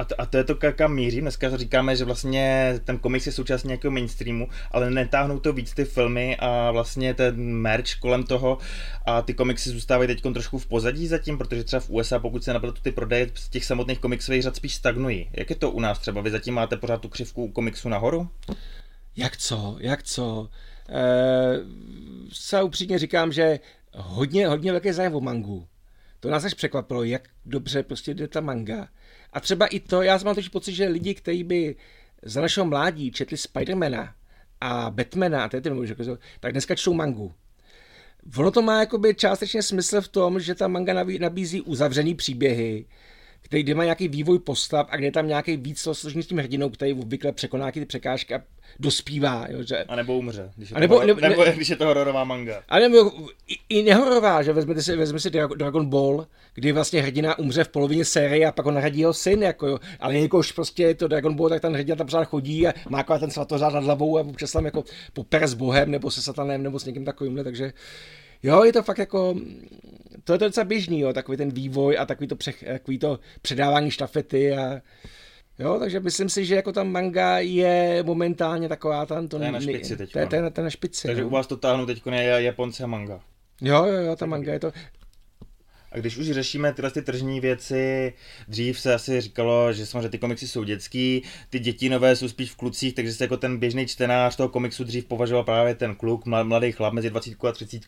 A to, a to je to, ka- kam mířím. Dneska říkáme, že vlastně ten komiks je součástí nějakého mainstreamu, ale netáhnou to víc ty filmy a vlastně ten merch kolem toho a ty komiksy zůstávají teď trošku v pozadí zatím, protože třeba v USA, pokud se například ty prodeje z těch samotných komiksových řad spíš stagnují. Jak je to u nás třeba? Vy zatím máte pořád tu křivku u komiksu nahoru? Jak co, jak co. E, se upřímně říkám, že hodně, hodně velký zájem o mangu. To nás až překvapilo, jak dobře prostě jde ta manga. A třeba i to, já mám totiž pocit, že lidi, kteří by za našeho mládí četli Spidermana a Batmana, a je ten, můj, tak dneska čtou mangu. Ono to má jakoby částečně smysl v tom, že ta manga nabí- nabízí uzavřený příběhy, který, kde má nějaký vývoj postav a kde je tam nějaký víc složení s tím hrdinou, který obvykle překoná nějaký ty překážky a dospívá. Jo, že... A nebo umře, když je, A nebo- to, nebo- nebo, když je to hororová manga. Ale nebo i, i nehororová, že vezmete si, vezmete si Dra- Dragon Ball, kdy vlastně hrdina umře v polovině série a pak ho nahradí jeho syn, jako jo. Ale jelikož prostě je to Dragon Ball, tak ten hrdina tam pořád chodí a má ten svatořád nad hlavou a občas tam jako popere s Bohem nebo se satanem nebo s někým takovýmhle, takže Jo, je to fakt jako, to je to docela běžný, jo, takový ten vývoj a takový to, přech, takový to předávání štafety a Jo, takže myslím si, že jako ta manga je momentálně taková tam to, je na ne- špici teď, To je, no. to je, na- špici. Takže no. u vás to táhnou teď je Japonce a manga. Jo, jo, jo, ta manga je to, A když už řešíme tyhle ty tržní věci, dřív se asi říkalo, že samozřejmě ty komiksy jsou dětský, ty děti nové jsou spíš v klucích, takže se jako ten běžný čtenář toho komiksu dřív považoval právě ten kluk, mla- mladý chlap mezi 20 a 30.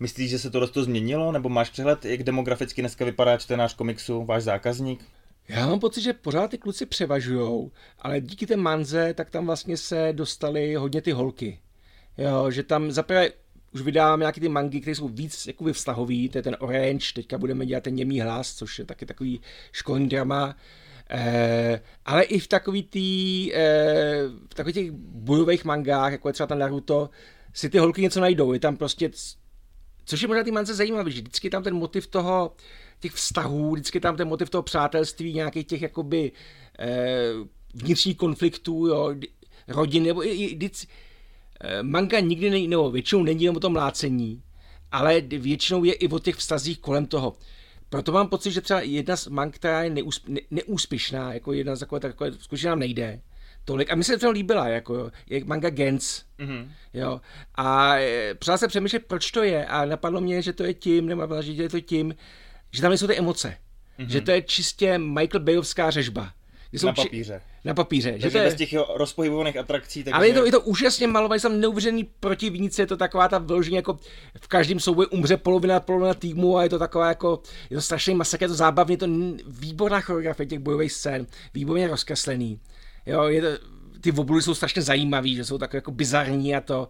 Myslíš, že se to změnilo, nebo máš přehled, jak demograficky dneska vypadá čtenář komiksu, váš zákazník? Já mám pocit, že pořád ty kluci převažujou, ale díky té manze, tak tam vlastně se dostali hodně ty holky. Jo, že tam zaprvé už vydáváme nějaký ty mangy, které jsou víc jakoby vztahový, to je ten Orange, teďka budeme dělat ten němý hlas, což je taky takový školní drama, Eh, ale i v takový tý, eh, v takových těch bojových mangách, jako je třeba ta Naruto, si ty holky něco najdou. Je tam prostě, což je možná ty mance zajímavý, že vždycky je tam ten motiv toho, těch vztahů, vždycky je tam ten motiv toho přátelství, nějakých těch jakoby eh, vnitřních konfliktů, jo, rodin, nebo i, i vždycky, manga nikdy není, nebo většinou není jenom o tom mlácení, ale většinou je i o těch vztazích kolem toho. Proto mám pocit, že třeba jedna z mang, která je neúsp, ne, neúspěšná, jako jedna z takové, takové skutečně nám nejde, tolik. A mi se třeba líbila, jako je manga Gens, Mm-hmm. Jo. A e, přál se přemýšlet, proč to je. A napadlo mě, že to je tím, nebo že je to tím, že tam nejsou ty emoce. Mm-hmm. Že to je čistě Michael Bayovská řežba. Jsou Na papíře. Na papíře. Že Takže to je... bez těch rozpohybovaných atrakcí, takže... Ale je to, je to úžasně malované, jsem neuvěřený protivníci, je to taková ta vyloženě jako v každém souboji umře polovina, polovina týmu a je to taková jako, je to strašný masakr, je to zábavně, je to výborná choreografie těch bojových scén, výborně rozkreslený. Jo, je to, ty obludy jsou strašně zajímavý, že jsou takové jako bizarní a to.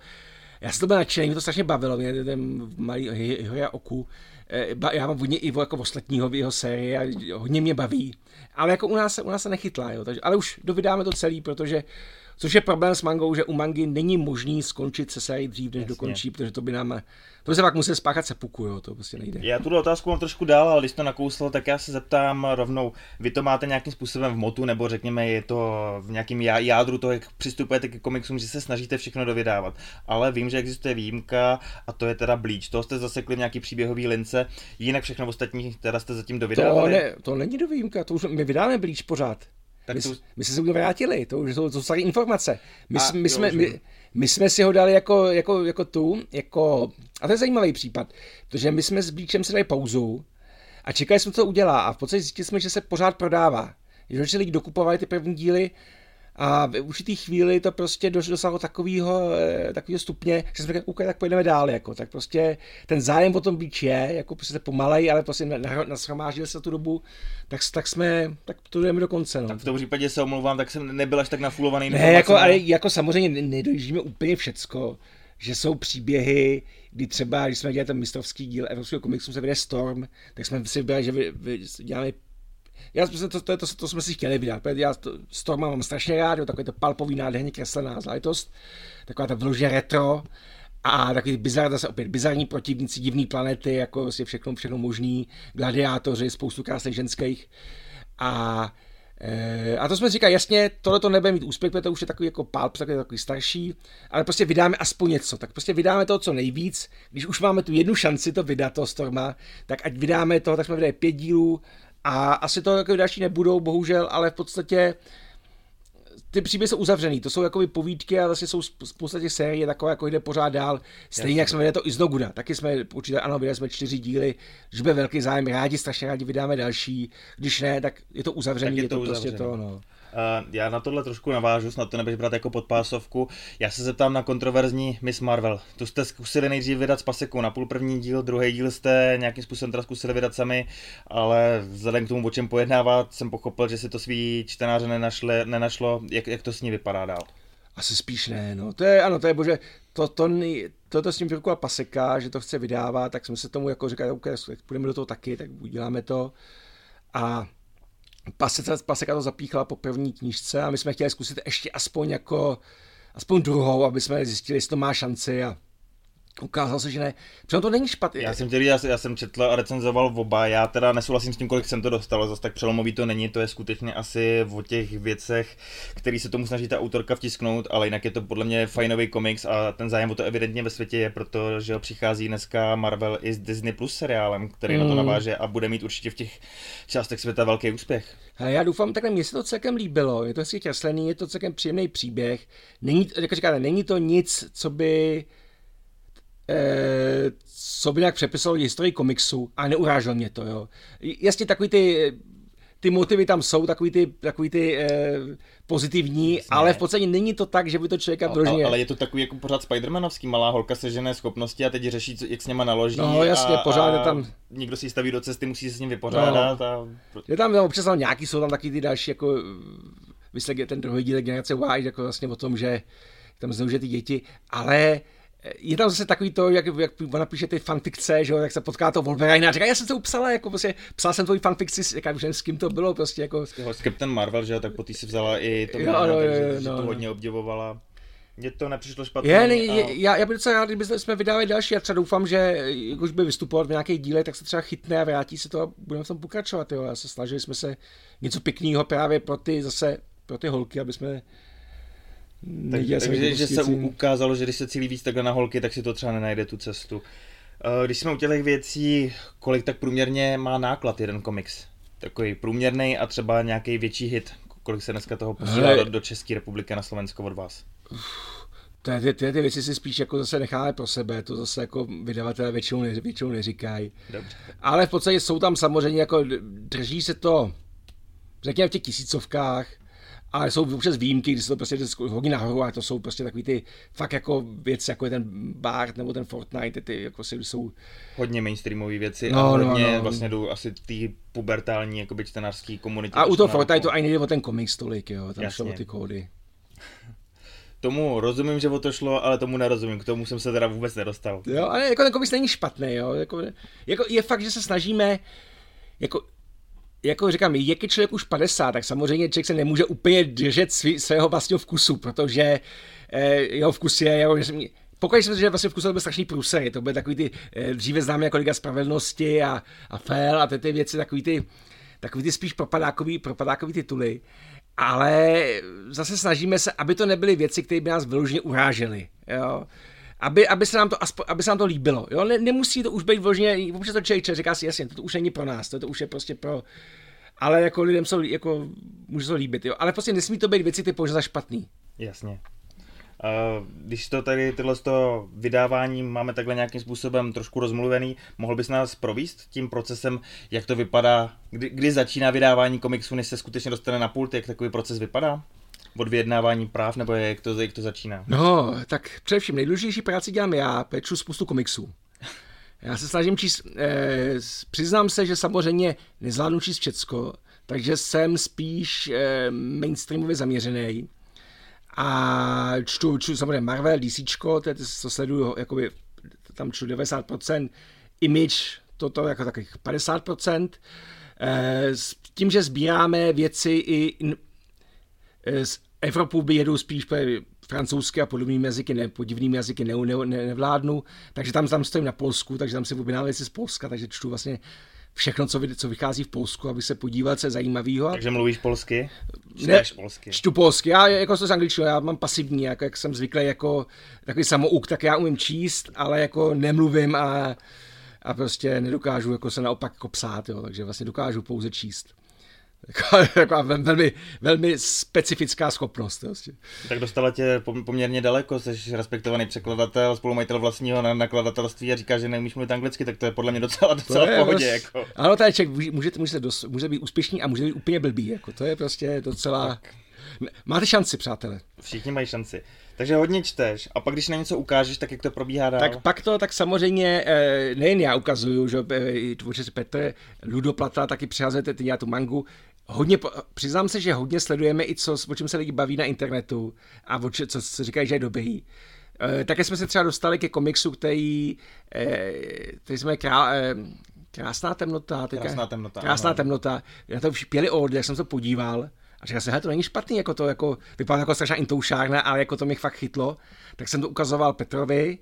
Já jsem to byl nadšený, mě to strašně bavilo, mě ten malý Hoja Oku. Eh, Já mám hodně i jako ostatního v jeho sérii a hodně mě baví. Ale jako u nás, se- u nás se nechytla, jo, takže, ale už dovydáme to celý, protože Což je problém s mangou, že u mangy není možný skončit se sérii dřív, než Jasně. dokončí, protože to by nám, to by se pak musel spáchat sepuku, jo, to prostě nejde. Já tuhle otázku mám trošku dál, ale když to nakousl, tak já se zeptám rovnou, vy to máte nějakým způsobem v motu, nebo řekněme, je to v nějakém já- jádru toho, jak přistupujete ke komiksům, že se snažíte všechno dovydávat. Ale vím, že existuje výjimka a to je teda Bleach. To jste zasekli v nějaký příběhový lince, jinak všechno ostatní teda jste zatím To, dovydávali. ne, to není do výjimka, to už my vydáme blíž pořád. Tak my, to- to... my jsme se vrátili, to už jsou, to jsou staré informace. My, A, jsme, my, jo, jsme, my, my, jsme si ho dali jako, jako, jako tu, jako, a to je zajímavý případ, protože my jsme s Blíčem si dali pauzu a čekali jsme, co udělá a v podstatě zjistili jsme, že se pořád prodává. Že lidi dokupovali ty první díly A v určitý chvíli to prostě dosáhlo takového, eh, takového stupně, že jsme řekli, tak pojedeme dál, jako. Tak prostě ten zájem o tom být je, jako prostě pomalej, ale prostě nashromáždil se tu dobu, tak, tak jsme, tak to jdeme do konce. No. Tak v tom případě se omlouvám, tak jsem nebyl až tak nafulovaný. Ne, jako, ale jako samozřejmě nedojíždíme úplně všecko, že jsou příběhy, kdy třeba, když jsme dělali ten mistrovský díl Evropského komiksu, se vede Storm, tak jsme si vybrali, že děláme já to, to, to, to, to, jsme si chtěli vydat. Já to, Storma mám strašně rád, takový to palpový nádherně kreslená záležitost, taková ta vložně retro, a takový bizar, zase opět bizarní protivníci, divné planety, jako vlastně všechno, všechno možný, gladiátoři, spoustu krásných ženských. A Eh, a to jsme říkali, jasně, tohle to nebude mít úspěch, protože to už je takový jako palp, takový, takový starší, ale prostě vydáme aspoň něco, tak prostě vydáme to co nejvíc, když už máme tu jednu šanci to vydat, toho Storma, tak ať vydáme to, tak jsme vydali pět dílů a asi to jako další nebudou, bohužel, ale v podstatě ty příběhy jsou uzavřený, to jsou jako povídky a vlastně jsou spousta těch sérií takové, jako jde pořád dál. Stejně Jasně. jak jsme viděli to i z Noguda, taky jsme určitě, ano, vydali jsme čtyři díly, když bude velký zájem, rádi, strašně rádi vydáme další, když ne, tak je to uzavřený, tak je, je to, to uzavřený. prostě to, no. Uh, já na tohle trošku navážu, snad to nebudeš brát jako podpásovku. Já se zeptám na kontroverzní Miss Marvel. Tu jste zkusili nejdřív vydat s pasekou na půl první díl, druhý díl jste nějakým způsobem teda zkusili vydat sami, ale vzhledem k tomu, o čem pojednávat, jsem pochopil, že si to svý čtenáře nenašli, nenašlo. Jak, jak to s ní vypadá dál? Asi spíš ne, no. To je, ano, to je bože, to, to, to, to s tím vyrukovala paseka, že to chce vydávat, tak jsme se tomu jako říkali, OK, půjdeme do toho taky, tak uděláme to. A Paseka, Paseka to zapíchala po první knížce a my jsme chtěli zkusit ještě aspoň jako aspoň druhou, aby jsme zjistili, jestli to má šanci a Ukázalo se, že ne. Přitom to není špatně. Já jsem, tedy, já, já jsem četl a recenzoval oba, já teda nesouhlasím s tím, kolik jsem to dostal, zase tak přelomový to není, to je skutečně asi o těch věcech, který se tomu snaží ta autorka vtisknout, ale jinak je to podle mě fajnový komiks a ten zájem o to evidentně ve světě je, protože přichází dneska Marvel i s Disney Plus seriálem, který mm. na to hmm. naváže a bude mít určitě v těch částech světa velký úspěch. A já doufám, takhle mně se to celkem líbilo, je to hezky kreslený, je to celkem příjemný příběh, není, jak říkáte, není to nic, co by co by nějak přepisoval historii komiksu a neurážel mě to, jo. Jasně takový ty ty motivy tam jsou takový ty, takový ty eh, pozitivní, Jasně. ale v podstatě není to tak, že by to člověka vložně... Ale je to takový jako pořád Spidermanovský, malá holka sežené schopnosti a teď řeší, co, jak s něma naloží. No jasně, a, pořád je tam... Někdo si staví do cesty, musí se s ním vypořádat. No. A... Je tam, tam občas tam nějaký, jsou tam taky ty další, jako vyslek ten druhý díl generace Y, jako vlastně o tom, že tam zneužije ty děti, ale je tam zase takový to, jak, jak ona píše ty fanfikce, že jo, jak se potká to Wolverine a říká, já jsem to upsala, jako prostě, psal jsem tvoji fanfikci, jak že s kým to bylo, prostě jako. S Captain Marvel, že jo, tak po si vzala i to, jo, no, no, takže, no, že no, to hodně obdivovala. Mně to nepřišlo špatně. Je, ne, je, já, já bych docela rád, kdyby jsme vydávali další. Já třeba doufám, že už by vystupovat v nějaké díle, tak se třeba chytne a vrátí se to a budeme v tom pokračovat. Jo. Já se snažili jsme se něco pěkného právě pro ty zase pro ty holky, aby jsme takže, takže že se ukázalo, že když se cílí víc takhle na holky, tak si to třeba nenajde tu cestu. Eh, když jsme u těch věcí, kolik tak průměrně má náklad jeden komiks? Takový průměrný a třeba nějaký větší hit. Kolik se dneska toho posílá do, do České republiky na Slovensko od vás? Ty, ty, ty, ty věci si spíš jako zase necháme pro sebe, to zase jako vydavatelé většinou, ne, většinou neříkají. Dobře. Ale v podstatě jsou tam samozřejmě jako, drží se to, řekněme v těch tisícovkách, ale jsou občas výjimky, kdy se to prostě hodí nahoru a to jsou prostě takový ty fakt jako věci, jako je ten Bart nebo ten Fortnite, ty jako si jsou... Hodně mainstreamové věci no, a hodně no, no. vlastně jdou asi ty pubertální jakoby čtenářský komunity. A u toho Fortnite to ani nejde o ten komiks tolik, jo, tam šlo o ty kódy. Tomu rozumím, že o to šlo, ale tomu nerozumím, k tomu jsem se teda vůbec nedostal. Jo, ale jako ten komiks není špatný, jo, jako, jako je fakt, že se snažíme, jako jako říkám, je když člověk už 50, tak samozřejmě člověk se nemůže úplně držet svý, svého vlastního vkusu, protože eh, jeho vkus je, jeho, pokud jsem že vlastně vkus to byl strašný průser, to byly takový ty eh, dříve známé jako Liga spravedlnosti a, a Fel a ty, ty věci, takový ty, takový ty spíš propadákový, propadákový tituly. Ale zase snažíme se, aby to nebyly věci, které by nás vyloženě urážely. Jo? Aby, aby, se nám to, aspo, aby se nám to líbilo. Jo? Ne, nemusí to už být vloženě, občas to člověk říká si, jasně, to už není pro nás, to, to už je prostě pro, ale jako lidem jsou, jako, může se to líbit, jo? ale prostě nesmí to být věci typu, že za špatný. Jasně. Uh, když to tady tyhle to vydávání máme takhle nějakým způsobem trošku rozmluvený, mohl bys nás províst tím procesem, jak to vypadá, kdy, kdy začíná vydávání komiksu, než se skutečně dostane na pult, jak takový proces vypadá? Od vyjednávání práv, nebo jak to, jak to začíná? No, tak především nejdůležitější práci dělám já, peču spoustu komiksů. Já se snažím číst, eh, přiznám se, že samozřejmě nezvládnu číst všecko, takže jsem spíš eh, mainstreamově zaměřený. A čtu, čtu samozřejmě Marvel, DC, to je to, co sleduju, jakoby, tam čtu 90%, Image, toto jako takových 50%. Eh, s tím, že sbíráme věci i z Evropu by jedou spíš francouzské a podobnými jazyky, ne, podivnými jazyky ne, ne, ne, nevládnu, takže tam, tam stojím na Polsku, takže tam si objednám věci z Polska, takže čtu vlastně všechno, co, co vychází v Polsku, aby se podíval, co je zajímavého. Takže mluvíš polsky? Čteš ne, polsky? Čtu polsky, já jako to z angličtiny, já mám pasivní, jako, jak jsem zvyklý jako takový samouk, tak já umím číst, ale jako nemluvím a, a prostě nedokážu jako se naopak jako psát, jo, takže vlastně dokážu pouze číst. Jako, jako velmi, velmi specifická schopnost. Vlastně. Tak dostala tě poměrně daleko, jsi respektovaný překladatel, spolumajitel vlastního nakladatelství a říká, že neumíš mluvit anglicky, tak to je podle mě docela, docela v pohodě. Vás... Jako. Ano, tady člověk může, může, dos, může být úspěšný a může být úplně blbý. Jako. To je prostě docela... Tak. Máte šanci, přátelé. Všichni mají šanci. Takže hodně čteš a pak když na něco ukážeš, tak jak to probíhá dál? Tak pak to, tak samozřejmě eh, nejen já ukazuju, že eh, tvořič Petr, Ludoplata taky přihazujete ty tu mangu, hodně, přiznám se, že hodně sledujeme i co, o čem se lidi baví na internetu a o če, co se říkají, že je dobrý. E, také jsme se třeba dostali ke komiksu, který, e, který jsme krá, e, krásná temnota. Teďka, krásná temnota. Krásná ano. temnota. Já to pěli od, jak jsem to podíval. A říkal jsem, to není špatný, jako to jako, vypadá jako strašná intoušárna, ale jako to mě fakt chytlo. Tak jsem to ukazoval Petrovi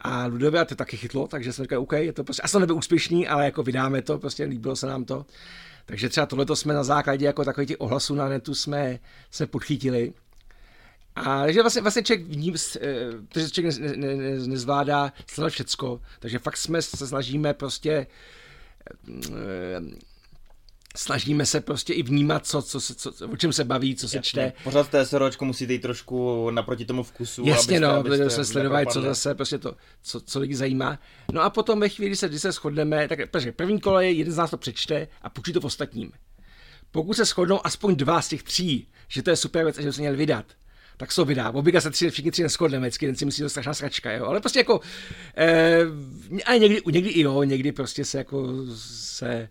a Ludovi a to taky chytlo, takže jsem říkal, OK, je to prostě, asi nebyl úspěšný, ale jako vydáme to, prostě líbilo se nám to. Takže třeba tohleto jsme na základě jako takových ohlasů na netu jsme se podchytili. A takže vlastně, vlastně člověk vním, protože člověk ne, ne, ne, nezvládá sledovat všecko, takže fakt jsme se snažíme prostě snažíme se prostě i vnímat, co, co, co, co, o čem se baví, co se Jasně. čte. Pořád té SROčko musíte jít trošku naproti tomu vkusu. Jasně, abyste, no, abyste se sledovat, co zase prostě to, co, co lidi zajímá. No a potom ve chvíli, se, kdy se shodneme, tak protože první kolo je, jeden z nás to přečte a půjčí to v ostatním. Pokud se shodnou aspoň dva z těch tří, že to je super věc a že se měl vydat, tak se to vydá. Obvykle se tři, všichni tři neschodneme, vždycky jeden si myslí, že to strašná sračka, jo. Ale prostě jako, eh, a někdy, někdy i jo, někdy prostě se jako se,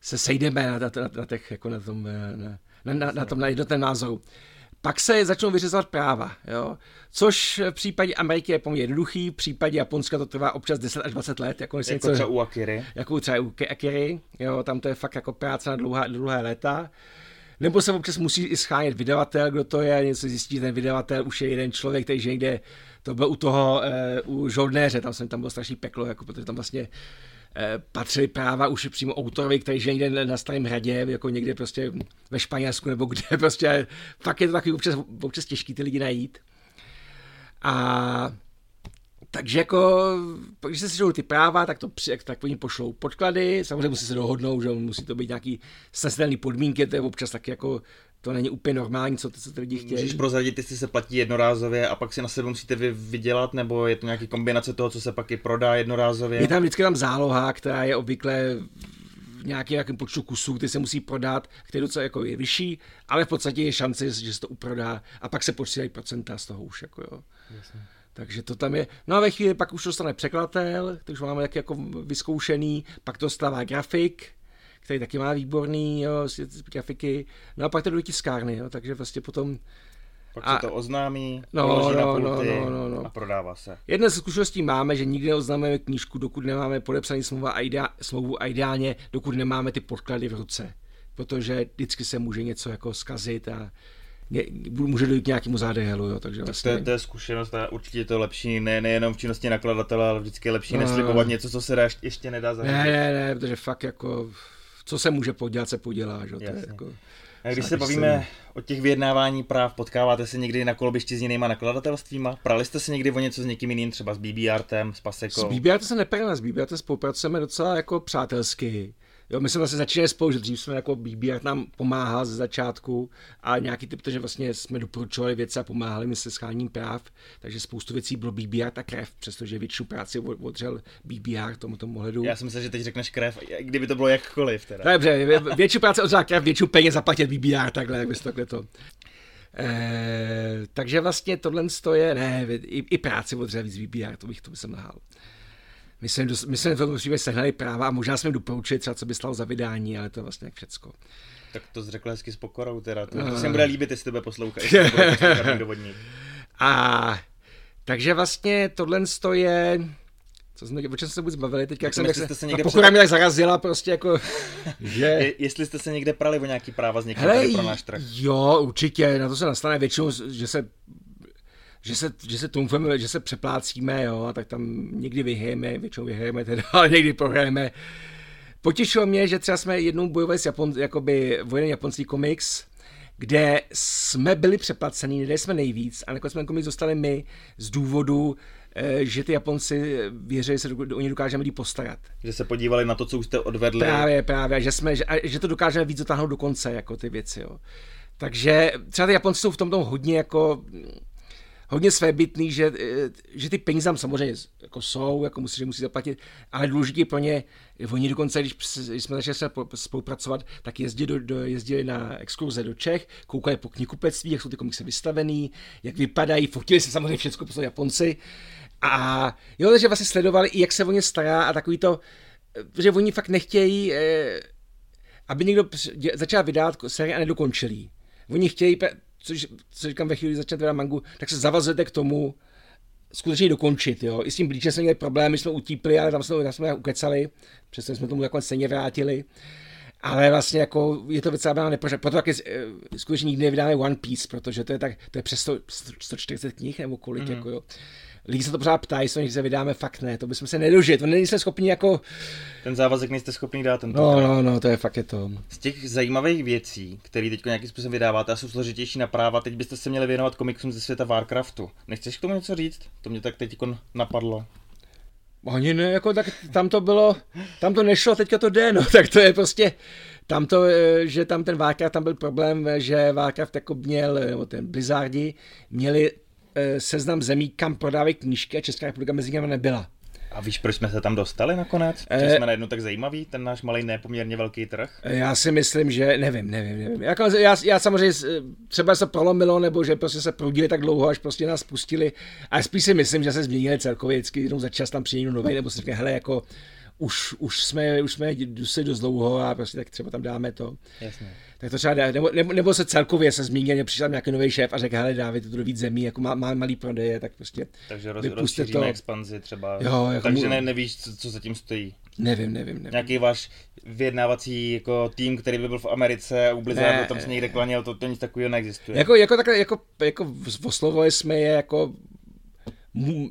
se sejdeme na, na, na, na, těch, jako na tom, eh, na, na, na, na tom na jednotném názoru. Pak se začnou vyřizovat práva, jo? což v případě Ameriky je poměrně jednoduchý, v případě Japonska to trvá občas 10 až 20 let. Jako, jako něco, třeba u Akiry. Jako třeba u Akiry, jo? tam to je fakt jako práce na dlouhá, dlouhé léta. Nebo se občas musí i schánět vydavatel, kdo to je, něco zjistí, ten vydavatel už je jeden člověk, který někde, to byl u toho, uh, u žoldnéře, tam jsem tam byl strašný peklo, jako, protože tam vlastně patřily práva už přímo autorovi, který žije někde na Starém hradě, jako někde prostě ve Španělsku nebo kde, prostě fakt je to takový občas, občas těžký ty lidi najít. A takže jako, když se sešou ty práva, tak, to, tak oni pošlou podklady, samozřejmě musí se dohodnout, že musí to být nějaký snesitelný podmínky, to je občas taky jako to není úplně normální, co, ty, co ty lidi chtějí. Můžeš prozradit, jestli se platí jednorázově a pak si na sebe musíte vy vydělat, nebo je to nějaký kombinace toho, co se pak i prodá jednorázově? Je tam vždycky tam záloha, která je obvykle v nějakém, nějakém počtu kusů, který se musí prodat, který docela jako je vyšší, ale v podstatě je šance, že se to uprodá a pak se posílají procenta z toho už. Jako jo. Jasně. Takže to tam je. No a ve chvíli pak už dostane překladatel, takže máme taky jako vyzkoušený, pak to stává grafik, který taky má výborný jo, grafiky. No a pak to do tiskárny, jo, takže vlastně potom pak a, se to oznámí, no, no, na no, no, no, no. a prodává se. Jedna z zkušeností máme, že nikdy neoznámíme knížku, dokud nemáme podepsaný smlouvu a, idea, smlouvu a ideálně, dokud nemáme ty podklady v ruce. Protože vždycky se může něco jako zkazit a může dojít k nějakému zádehelu. Jo, takže vlastně... to, je, to je zkušenost a určitě je to lepší, ne, nejenom v činnosti nakladatele, ale vždycky je lepší no, neslibovat no. něco, co se dá, ještě nedá zařídit. Ne, ne, ne, protože fakt jako co se může podělat, se podělá. Že? To je jako, a když se bavíme o těch vyjednávání práv, potkáváte se někdy na kolbišti s jinýma nakladatelstvíma? Prali jste se někdy o něco s někým jiným, třeba s BB Artem, s Pasekou? S BB Artem se neprali, s BB Artem spolupracujeme docela jako přátelsky. Jo, my jsme vlastně začínali spolu, že dřív jsme jako BBR nám pomáhal ze začátku a nějaký typ, protože vlastně jsme doporučovali věci a pomáhali mi se scháním práv, takže spoustu věcí bylo BBR a krev, přestože většinou práci odřel BBR tomu tomu ohledu. Já si myslím, že teď řekneš krev, kdyby to bylo jakkoliv. Teda. Dobře, většinou práce odřel krev, většinou peněz zaplatit BBR, takhle, jak bys takhle to. E, takže vlastně tohle je, ne, i, i práci od víc výběr, to bych to jsem nahal. My jsme, my jsme v tom sehnali práva a možná jsme doporučili třeba, co by stalo za vydání, ale to je vlastně jak všecko. Tak to řekl hezky s pokorou teda, to, to se mi bude líbit, jestli tebe poslouchá, jestli dovodník. A takže vlastně tohle je co jsme, o čem se vůbec bavili teď, jak jsem, jak se, se někde pokud před... mě tak zarazila prostě jako, že... Je, jestli jste se někde prali o nějaký práva z někým Hele, pro náš trh. Jo, určitě, na to se nastane většinou, že se že se, že se tumfeme, že se přeplácíme, jo, tak tam někdy vyhrajeme, většinou vyhrajeme teda, ale někdy prohrajeme. Potěšilo mě, že třeba jsme jednou bojovali s Japon, jakoby vojený japonský komiks, kde jsme byli přeplacení, kde jsme nejvíc a nakonec jsme komiks dostali my z důvodu, eh, že ty Japonci věří, že se o ně dokážeme líp postarat. Že se podívali na to, co už jste odvedli. Právě, právě, že, jsme, že, že to dokážeme víc dotáhnout do konce, jako ty věci, jo. Takže třeba ty Japonci jsou v tom hodně jako hodně svébytný, že, eh, že ty peníze tam samozřejmě jako jsou, jako musí, že musí zaplatit, ale důležitý pro ně, oni dokonce, když, jsme začali se spolupracovat, tak jezdili, do, do, jezdili na exkurze do Čech, koukali po knihkupectví, jak jsou ty komiksy vystavený, jak vypadají, fotili se samozřejmě všechno po Japonci. A jo, takže vlastně sledovali i jak se o ně stará a takový to, že oni fakt nechtějí, eh, aby někdo začal vydávat série a nedokončilý. Oni chtějí, což, co říkám ve chvíli, kdy začnete mangu, tak se zavazujete k tomu, skutečně dokončit. Jo. I s tím blíčem jsme měli problémy, jsme utípli, ale tam jsme, tam jsme ukecali, přesto jsme tomu nakonec stejně vrátili. Ale vlastně jako je to docela brána nepořád. Proto taky eh, skutečně nikdy nevydáme One Piece, protože to je tak, to je přes 100, 140 knih nebo kolik, mm. jako jo lidi se to pořád ptají, co se vydáme, fakt ne, to bychom se nedožili, to nejsme schopni jako... Ten závazek nejste schopni dát. Ten no, no, no, to je fakt je to. Z těch zajímavých věcí, které teď nějakým způsobem vydáváte a jsou složitější na práva, teď byste se měli věnovat komiksům ze světa Warcraftu. Nechceš k tomu něco říct? To mě tak teď napadlo. Ani ne, jako tak tam to bylo, tam to nešlo, teďka to jde, no, tak to je prostě, tam to, eh, že tam ten Warcraft, tam byl problém, že Warcraft jako měl, nebo ten Blizzardi, měli seznam zemí, kam prodávají knížky a Česká republika mezi nimi nebyla. A víš, proč jsme se tam dostali nakonec? Že eh, jsme najednou tak zajímaví, ten náš malý nepoměrně velký trh? Eh, já si myslím, že nevím, nevím, nevím. Jako, já, já samozřejmě třeba se prolomilo, nebo že prostě se proudili tak dlouho, až prostě nás pustili. A spíš si myslím, že se změnili celkově, vždycky jednou za čas tam přijde někdo nový, nebo si řekne, hele, jako už, už jsme, už jsme dusili dost dlouho a prostě tak třeba tam dáme to. Jasně tak to třeba nebo, nebo, nebo se celkově se zmínil, přišel nějaký nový šéf a řekl, hele, dávajte to do víc zemí, jako má, má malý prodeje, tak prostě Takže roz, to. expanzi třeba, jo, jako takže mu... ne, nevíš, co, co za tím stojí. Nevím, nevím, nevím. Nějaký váš vyjednávací jako tým, který by byl v Americe a u Blizzardu tam se někde klaněl, to, to nic takového neexistuje. Jako, jako takhle, jako, jako oslovovali jsme je jako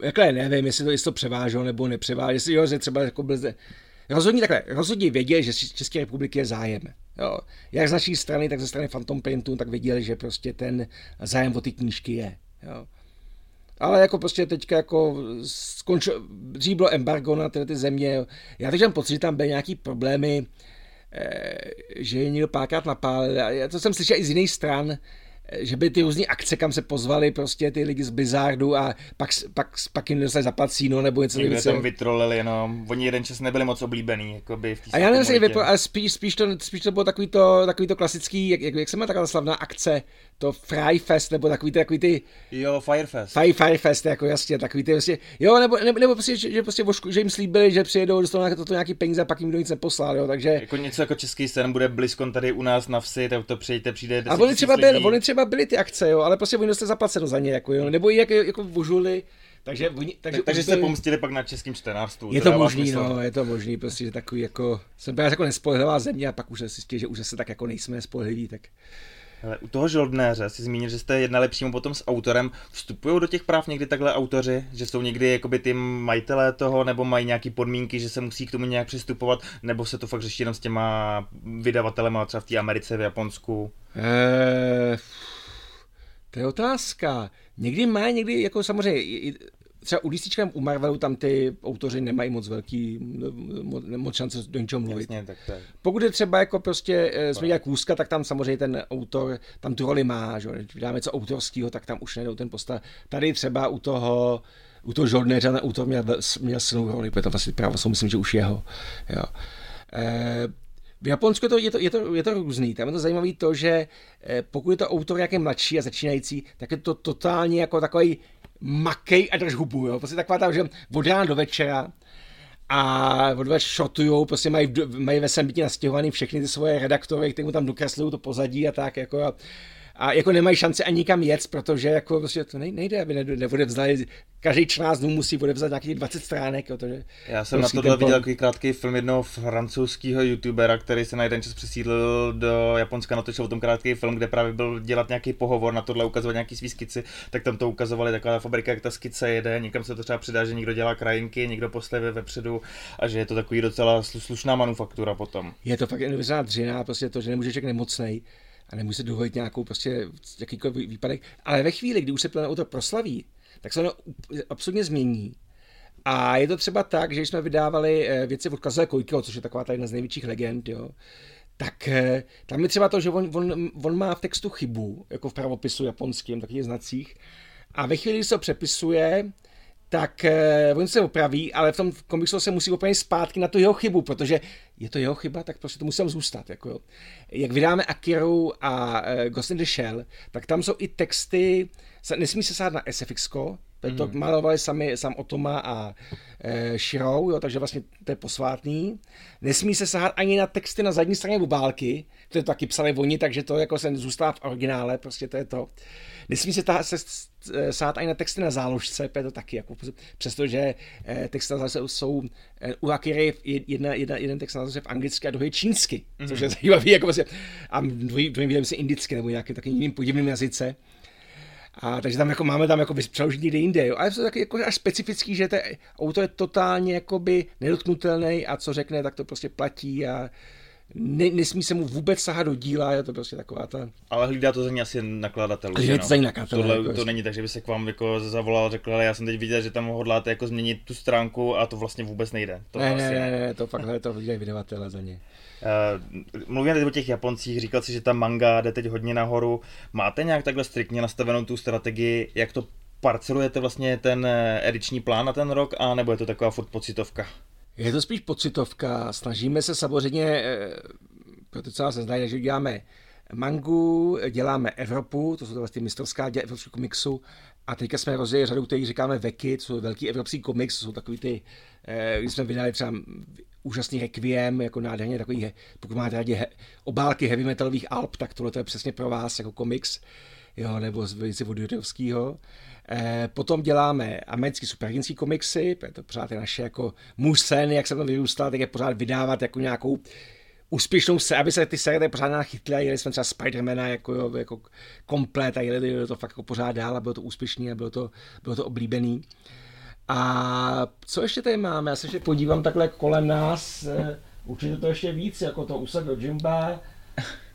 Jakhle nevím, jestli to, jestli to převáželo nebo nepřeváželo, jestli jo, že třeba jako byl Rozhodně takhle, rozhodně věděli, že České republiky je zájem. Jo. Jak z naší strany, tak ze strany Phantom Printu, tak věděli, že prostě ten zájem o ty knížky je. Jo. Ale jako prostě teďka jako skončil, dřív bylo embargo na tyhle ty země. Já teď mám pocit, že tam byly nějaký problémy, eh, že je někdo párkrát napálil. Já to jsem slyšel i z jiných stran, že by ty různé akce, kam se pozvali prostě ty lidi z Blizzardu a pak, pak, pak jim dostali no, nebo něco takového. tam vytrolili jenom, oni jeden čas nebyli moc oblíbený, jako by v A já nevím, vypro, ale spíš, spíš, to, spíš to bylo takový to, takový to klasický, jak, jak, jak se má taková slavná akce, to Fryfest, nebo takový ty, takový ty... Jo, Firefest. Fire, Firefest, jako jasně, takový ty vlastně, jo, nebo, nebo, nebo prostě, že, že, prostě vošku, že jim slíbili, že přijedou, dostanou to, to nějaký peníze a pak jim do nic neposlal, jo, takže... Jako něco jako český sen bude blízko tady u nás na vsi, tak to přijďte, přijde A oni třeba, byli, oni třeba byli ty akce, jo, ale prostě oni dostali zaplaceno za ně, jako, jo, nebo jak, jako vožuli, takže, oni, takže, tak, takže jste pomstili pak na českým čtenářstvu. Je to možný, no, je to možný, prostě, že takový jako, jsem právě jako nespolehlivá země a pak už zjistil, že už se tak jako nejsme spolehliví, tak ale u toho žoldnéře si zmínil, že jste jednali přímo potom s autorem. Vstupují do těch práv někdy takhle autoři, že jsou někdy jakoby ty majitelé toho, nebo mají nějaké podmínky, že se musí k tomu nějak přistupovat, nebo se to fakt řeší jenom s těma vydavatelema třeba v té Americe, v Japonsku? Eee, to je otázka. Někdy má, někdy jako samozřejmě třeba u DC u Marvelu tam ty autoři nemají moc velký, moc šance do něčeho mluvit. Jasně, tak to je. Pokud je třeba jako prostě eh, jsme dělali kůzka, tak tam samozřejmě ten autor tam tu roli má, že když vydáme co autorského, tak tam už nejdou ten postav. Tady třeba u toho u toho žoldnéře ten autor měl, měl silnou roli, protože tam vlastně právo jsou, myslím, že už jeho. Jo. E, v Japonsku je to, je to, je to, je to různý. Tam je to zajímavé to, že eh, pokud je to autor nějaký mladší a začínající, tak je to totálně jako takový makej a drž hubu. Jo? Prostě taková ta, že od rána do večera a od večera shotujou, prostě mají, mají ve svém bytě nastěhovaný všechny ty svoje redaktory, kteří mu tam dokreslují to pozadí a tak. Jako, a, a jako nemají šanci ani nikam jet, protože jako prostě to nejde, aby neodevzdali, každý 14 dnů musí odevzat nějakých 20 stránek. Jo, to, Já jsem na tohle viděl takový krátký film jednoho francouzského youtubera, který se na jeden čas přesídlil do Japonska, natočil o tom krátký film, kde právě byl dělat nějaký pohovor na tohle, ukazovat nějaký svý skici, tak tam to ukazovali taková fabrika, jak ta skice jede, někam se to třeba přidá, že někdo dělá krajinky, někdo posle vepředu a že je to takový docela slušná manufaktura potom. Je to fakt neuvěřitelná dřina, prostě to, že nemůže člověk nemocnej a nemůže dovolit nějakou prostě jakýkoliv výpadek. Ale ve chvíli, kdy už se to auto proslaví, tak se ono absolutně změní. A je to třeba tak, že jsme vydávali eh, věci od Kazele Kojkyho, což je taková ta jedna z největších legend, jo, tak eh, tam je třeba to, že on, on, on má v textu chybu, jako v pravopisu japonském, takových znacích. A ve chvíli, kdy se to přepisuje, tak uh, on se opraví, ale v tom komiksu se musí opravit zpátky na tu jeho chybu, protože je to jeho chyba, tak prostě to musel zůstat. Jako. Jak vydáme Akiru a uh, Ghost in the Shell, tak tam jsou i texty, nesmí se sát na SFX, to mm. malovali sami, sam Otoma a e, Shirou, jo, takže vlastně to je posvátný. Nesmí se sahat ani na texty na zadní straně obálky, to je to taky psali oni, takže to jako se zůstává v originále, prostě to je to. Nesmí se, ta, se sát ani na texty na záložce, je to taky, jako, přestože eh, texty na záložce jsou eh, u Akiry jedna, jedna, jeden text na záložce v anglicky a druhý čínsky, mm-hmm. což je zajímavý, jako vlastně, a druhý, druhý vidím si indicky nebo nějakým takovým jiným podivným jazyce. A takže tam jako máme tam jako přeložení někde jinde, jo. Ale je to taky jako až specifický, že to auto je totálně jakoby nedotknutelný a co řekne, tak to prostě platí a ne, nesmí se mu vůbec sahat do díla, je to prostě taková ta... Ale hlídá to za ní asi nakladatel. Hlídá to za ní nakladatel. Tohle jako to není tak, že by se k vám jako zavolal, řekl, ale já jsem teď viděl, že tam hodláte jako změnit tu stránku a to vlastně vůbec nejde. To ne, ne, ne, ne, to fakt to hlídají vydavatele za ně. Uh, mluvím teď o těch Japoncích, říkal si, že ta manga jde teď hodně nahoru. Máte nějak takhle striktně nastavenou tu strategii, jak to parcelujete vlastně ten eh, ediční plán na ten rok, a nebo je to taková furt pocitovka? Je to spíš pocitovka. Snažíme se samozřejmě, eh, proto celá se zdá, že děláme mangu, děláme Evropu, to jsou to vlastně mistrovská děla evropského komiksu, a teďka jsme rozjeli řadu, který říkáme Veky, to jsou velký evropský komiks, to jsou takový ty, eh, když jsme vydali třeba úžasný Requiem, jako nádherně takový, pokud máte rádi obálky heavy metalových alb, tak tohle je přesně pro vás jako komiks, jo, nebo z věci od potom děláme americký superhrdinský komiksy, to pořád je naše jako muž sen, jak jsem tam vyrůstal, tak je pořád vydávat jako nějakou úspěšnou se, aby se ty série pořád nachytly a jeli jsme třeba Spidermana jako, jo, jako komplet a jeli, to fakt jako pořád dál a bylo to úspěšný a bylo to, bylo to oblíbený. A co ještě tady máme? Já se ještě podívám takhle kolem nás, eh, určitě to ještě víc, jako to Usad do Jimba,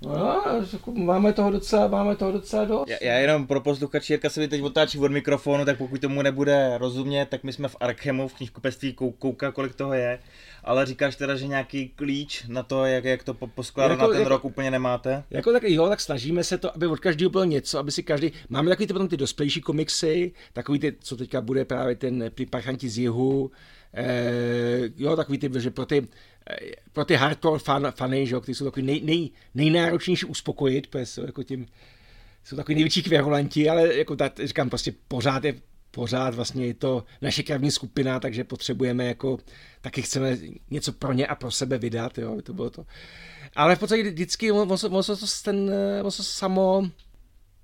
No, jako máme toho docela, máme toho docela dost. Já, já jenom pro posluchači, Jirka se mi teď otáčí od mikrofonu, tak pokud tomu nebude rozumět, tak my jsme v Arkhemu, v knihkupectví, kou, kouká, kolik toho je. Ale říkáš teda, že nějaký klíč na to, jak, jak to poskládat jako, na ten jako, rok úplně nemáte? Jako tak jo, tak snažíme se to, aby od každého bylo něco, aby si každý, máme takový ty potom ty dospělejší komiksy, takový ty, co teďka bude právě ten Parchanti z jihu, eh, jo, takový ty, že pro ty pro ty hardcore fan, fany, že, kteří jsou takový nej, nej, nejnáročnější uspokojit, protože jsou jako tím, jsou takový největší kvěrulanti, ale jako tak, říkám, prostě pořád je pořád vlastně je to naše krevní skupina, takže potřebujeme jako, taky chceme něco pro ně a pro sebe vydat, jo, to bylo to. Ale v podstatě vždycky on, on, on, on, ten, on se samo,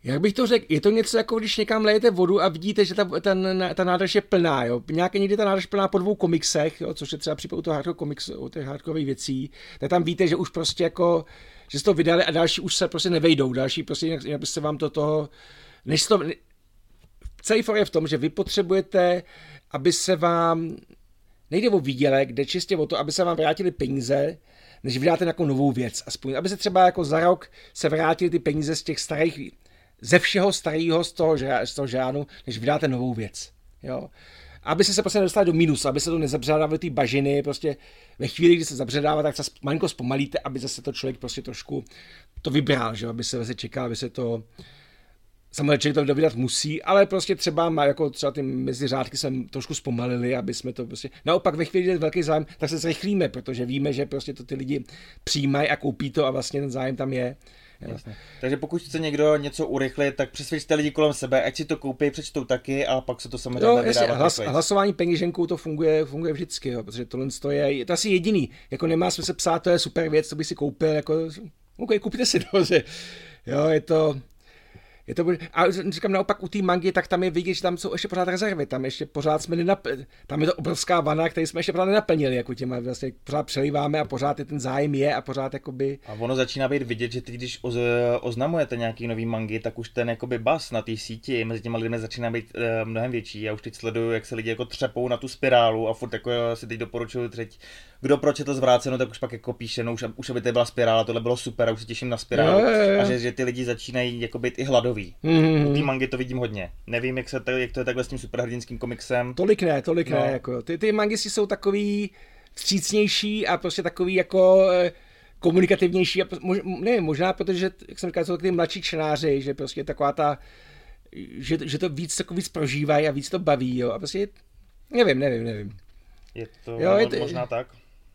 jak bych to řekl, je to něco jako když někam lejete vodu a vidíte, že ta, ten, ta nádrž je plná, jo. Nějaké někdy ta nádrž plná po dvou komiksech, jo, což je třeba případ u toho hardcore komiks, u těch hardcore věcí, tak tam víte, že už prostě jako, že to vydali a další už se prostě nevejdou, další prostě jinak, jinak se vám to toho, než to, celý for je v tom, že vy potřebujete, aby se vám, nejde o výdělek, jde čistě o to, aby se vám vrátili peníze, než vydáte nějakou novou věc. Aspoň, aby se třeba jako za rok se vrátili ty peníze z těch starých ze všeho starého z toho, z toho žánu, než vydáte novou věc. Jo? Aby se se prostě nedostali do minus, aby se to nezabředávalo ty bažiny, prostě ve chvíli, kdy se zabředává, tak se malinko zpomalíte, aby zase to člověk prostě trošku to vybral, že? aby se zase čekal, aby se to Samozřejmě člověk to dovídat musí, ale prostě třeba má jako třeba ty meziřádky jsem trošku zpomalili, aby jsme to prostě... Naopak ve chvíli, kdy je velký zájem, tak se zrychlíme, protože víme, že prostě to ty lidi přijímají a koupí to a vlastně ten zájem tam je. Jasně. Takže pokud chce někdo něco urychlit, tak přesvědčte lidi kolem sebe, ať si to koupí, přečtou taky a pak se to samozřejmě jo, jasně, hlas, hlasování peněženkou to funguje, funguje vždycky, jo, protože tohle je, je to asi jediný. Jako nemá smysl psát, to je super věc, to by si koupil, jako, OK, kupte si to, že, jo, je to, je to, a říkám naopak u té mangy, tak tam je vidět, že tam jsou ještě pořád rezervy, tam ještě pořád jsme nenap, tam je to obrovská vana, který jsme ještě pořád nenaplnili, jako těma vlastně pořád přelíváme a pořád je ten zájem je a pořád jakoby... A ono začíná být vidět, že teď, když oz, oznamujete nějaký nový mangy, tak už ten jakoby bas na té síti mezi těma lidmi začíná být uh, mnohem větší. Já už teď sleduju, jak se lidi jako třepou na tu spirálu a furt jako si teď doporučuju třetí kdo proč je to zvráceno, tak už pak jako píše, no už, už aby to byla spirála, tohle bylo super, a už se těším na spirálu. Jo, jo, jo. A že, že, ty lidi začínají jako být i hladoví. Mm-hmm. U té mangy to vidím hodně. Nevím, jak, se to, jak to je takhle s tím superhrdinským komiksem. Tolik ne, tolik no. ne. Jako, ty, ty mangy si jsou takový vstřícnější a prostě takový jako eh, komunikativnější. A mož, ne, možná, protože, jak jsem říkal, jsou takový mladší čtenáři, že prostě taková ta, že, že to víc, jako víc prožívají a víc to baví, jo. A prostě, nevím, nevím, nevím. Je to jo, je to, možná tak.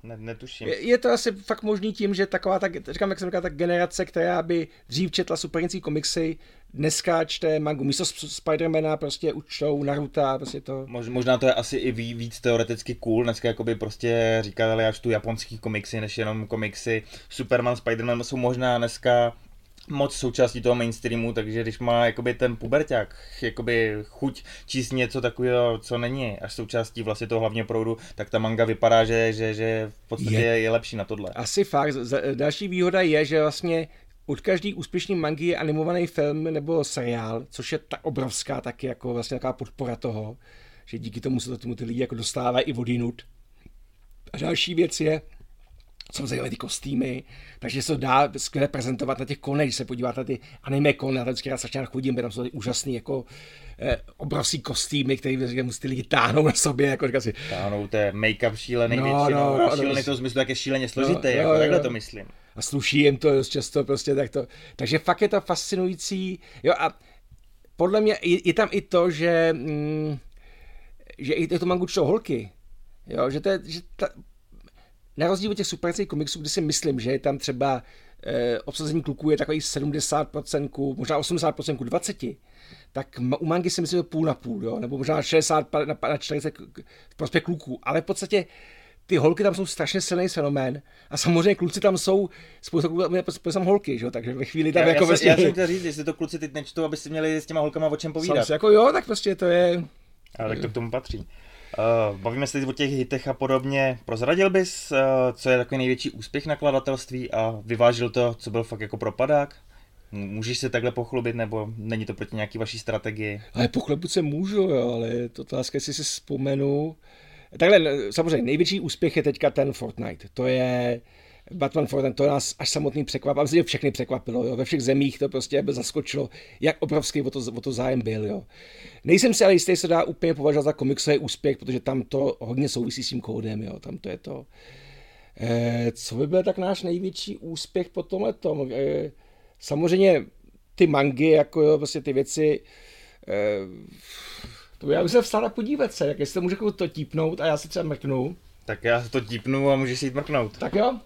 Ne, netuším. Je, je to asi fakt možný tím, že taková ta, říkám, jak jsem říkal, ta generace, která by dřív četla superhrdinský komiksy, dneska čte mangu. Místo Spidermana prostě učtou Naruto prostě to. Mož, možná to je asi i víc teoreticky cool. Dneska jakoby prostě říkali, já čtu japonský komiksy, než jenom komiksy. Superman, Spiderman jsou možná dneska moc součástí toho mainstreamu, takže když má jakoby ten puberták jakoby chuť číst něco takového, co není až součástí vlastně toho hlavního proudu, tak ta manga vypadá, že, že, že v podstatě je, je lepší na tohle. Asi fakt. Další výhoda je, že vlastně od každý úspěšný mangy je animovaný film nebo seriál, což je tak obrovská taky jako vlastně taková podpora toho, že díky tomu se to tomu ty lidi jako dostávají i vodinut. A další věc je, samozřejmě ty kostýmy, takže se to dá skvěle prezentovat na těch konech, když se podíváte na ty anime kony, na to vždycky rád začíná chodím, tam jsou ty úžasný jako eh, obrovský kostýmy, které musí ty lidi táhnout na sobě, jako říká si. Táhnou, to je make-up šílený no, většinou, no, no, šílený no, to smyslu, jak je šíleně složitý, no, jako no, takhle no. to myslím. A sluší jim to dost často prostě tak to. Takže fakt je to fascinující, jo a podle mě je, je tam i to, že, mm, že i to čtou holky, jo, že, to je, že ta, na rozdíl od těch superhrdinských komiksů, kdy si myslím, že je tam třeba eh, obsazení kluků je takový 70%, možná 80% 20, tak u mangy si myslím, že půl na půl, jo? nebo možná 60 na, na 40 v prospěch kluků, ale v podstatě ty holky tam jsou strašně silný fenomén a samozřejmě kluci tam jsou, spousta kluků tam holky, že? takže ve chvíli tam já, jako já, vlastně... Já jsem chtěl říct, jestli to kluci teď nečtou, aby si měli s těma holkama o čem povídat. Sam, jako jo, tak prostě to je... Ale tak to k tomu patří. Uh, bavíme se teď o těch hitech a podobně. Prozradil bys, uh, co je takový největší úspěch nakladatelství a vyvážil to, co byl fakt jako propadák? Můžeš se takhle pochlubit, nebo není to proti nějaký vaší strategii? Ale pochlubit se můžu, jo, ale je to otázka, jestli si vzpomenu. Takhle, samozřejmě největší úspěch je teďka ten Fortnite. To je, Batman Forever, to nás až samotný překvapilo, myslím, že všechny překvapilo, jo. ve všech zemích to prostě zaskočilo, jak obrovský o to, o to zájem byl. Jo. Nejsem si ale jistý, se dá úplně považovat za komiksový úspěch, protože tam to hodně souvisí s tím kódem, jo. tam to je to. E, co by byl tak náš největší úspěch po tomhle tom? E, samozřejmě ty mangy, jako jo, vlastně ty věci, e, to by já bych se vstal a podívat se, jak jestli to může to típnout a já se třeba mrknu. Tak já to típnu a můžeš si jít mrknout. Tak jo.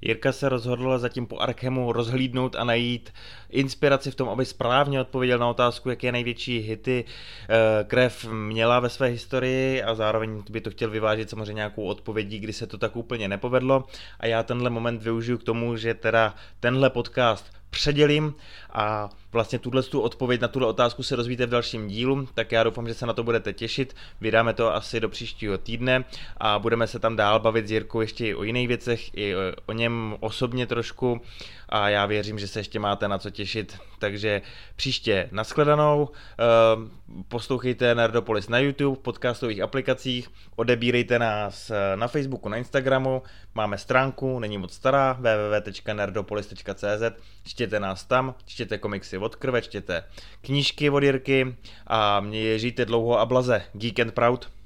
Jirka se rozhodl zatím po Arkhemu rozhlídnout a najít inspiraci v tom, aby správně odpověděl na otázku, jaké největší hity eh, krev měla ve své historii a zároveň by to chtěl vyvážit samozřejmě nějakou odpovědí, kdy se to tak úplně nepovedlo. A já tenhle moment využiju k tomu, že teda tenhle podcast předělím a vlastně tuhle tu odpověď na tuhle otázku se rozvíte v dalším dílu, tak já doufám, že se na to budete těšit. Vydáme to asi do příštího týdne a budeme se tam dál bavit s Jirkou ještě i o jiných věcech, i o něm osobně trošku. A já věřím, že se ještě máte na co těšit. Takže příště nashledanou, ehm, poslouchejte Nerdopolis na YouTube, v podcastových aplikacích, odebírejte nás eh, na Facebooku, na Instagramu, máme stránku, není moc stará, www.nerdopolis.cz, čtěte nás tam, čtěte komiksy od krve, čtěte knížky od Jirky a mě žijte dlouho a blaze. Geek and Proud.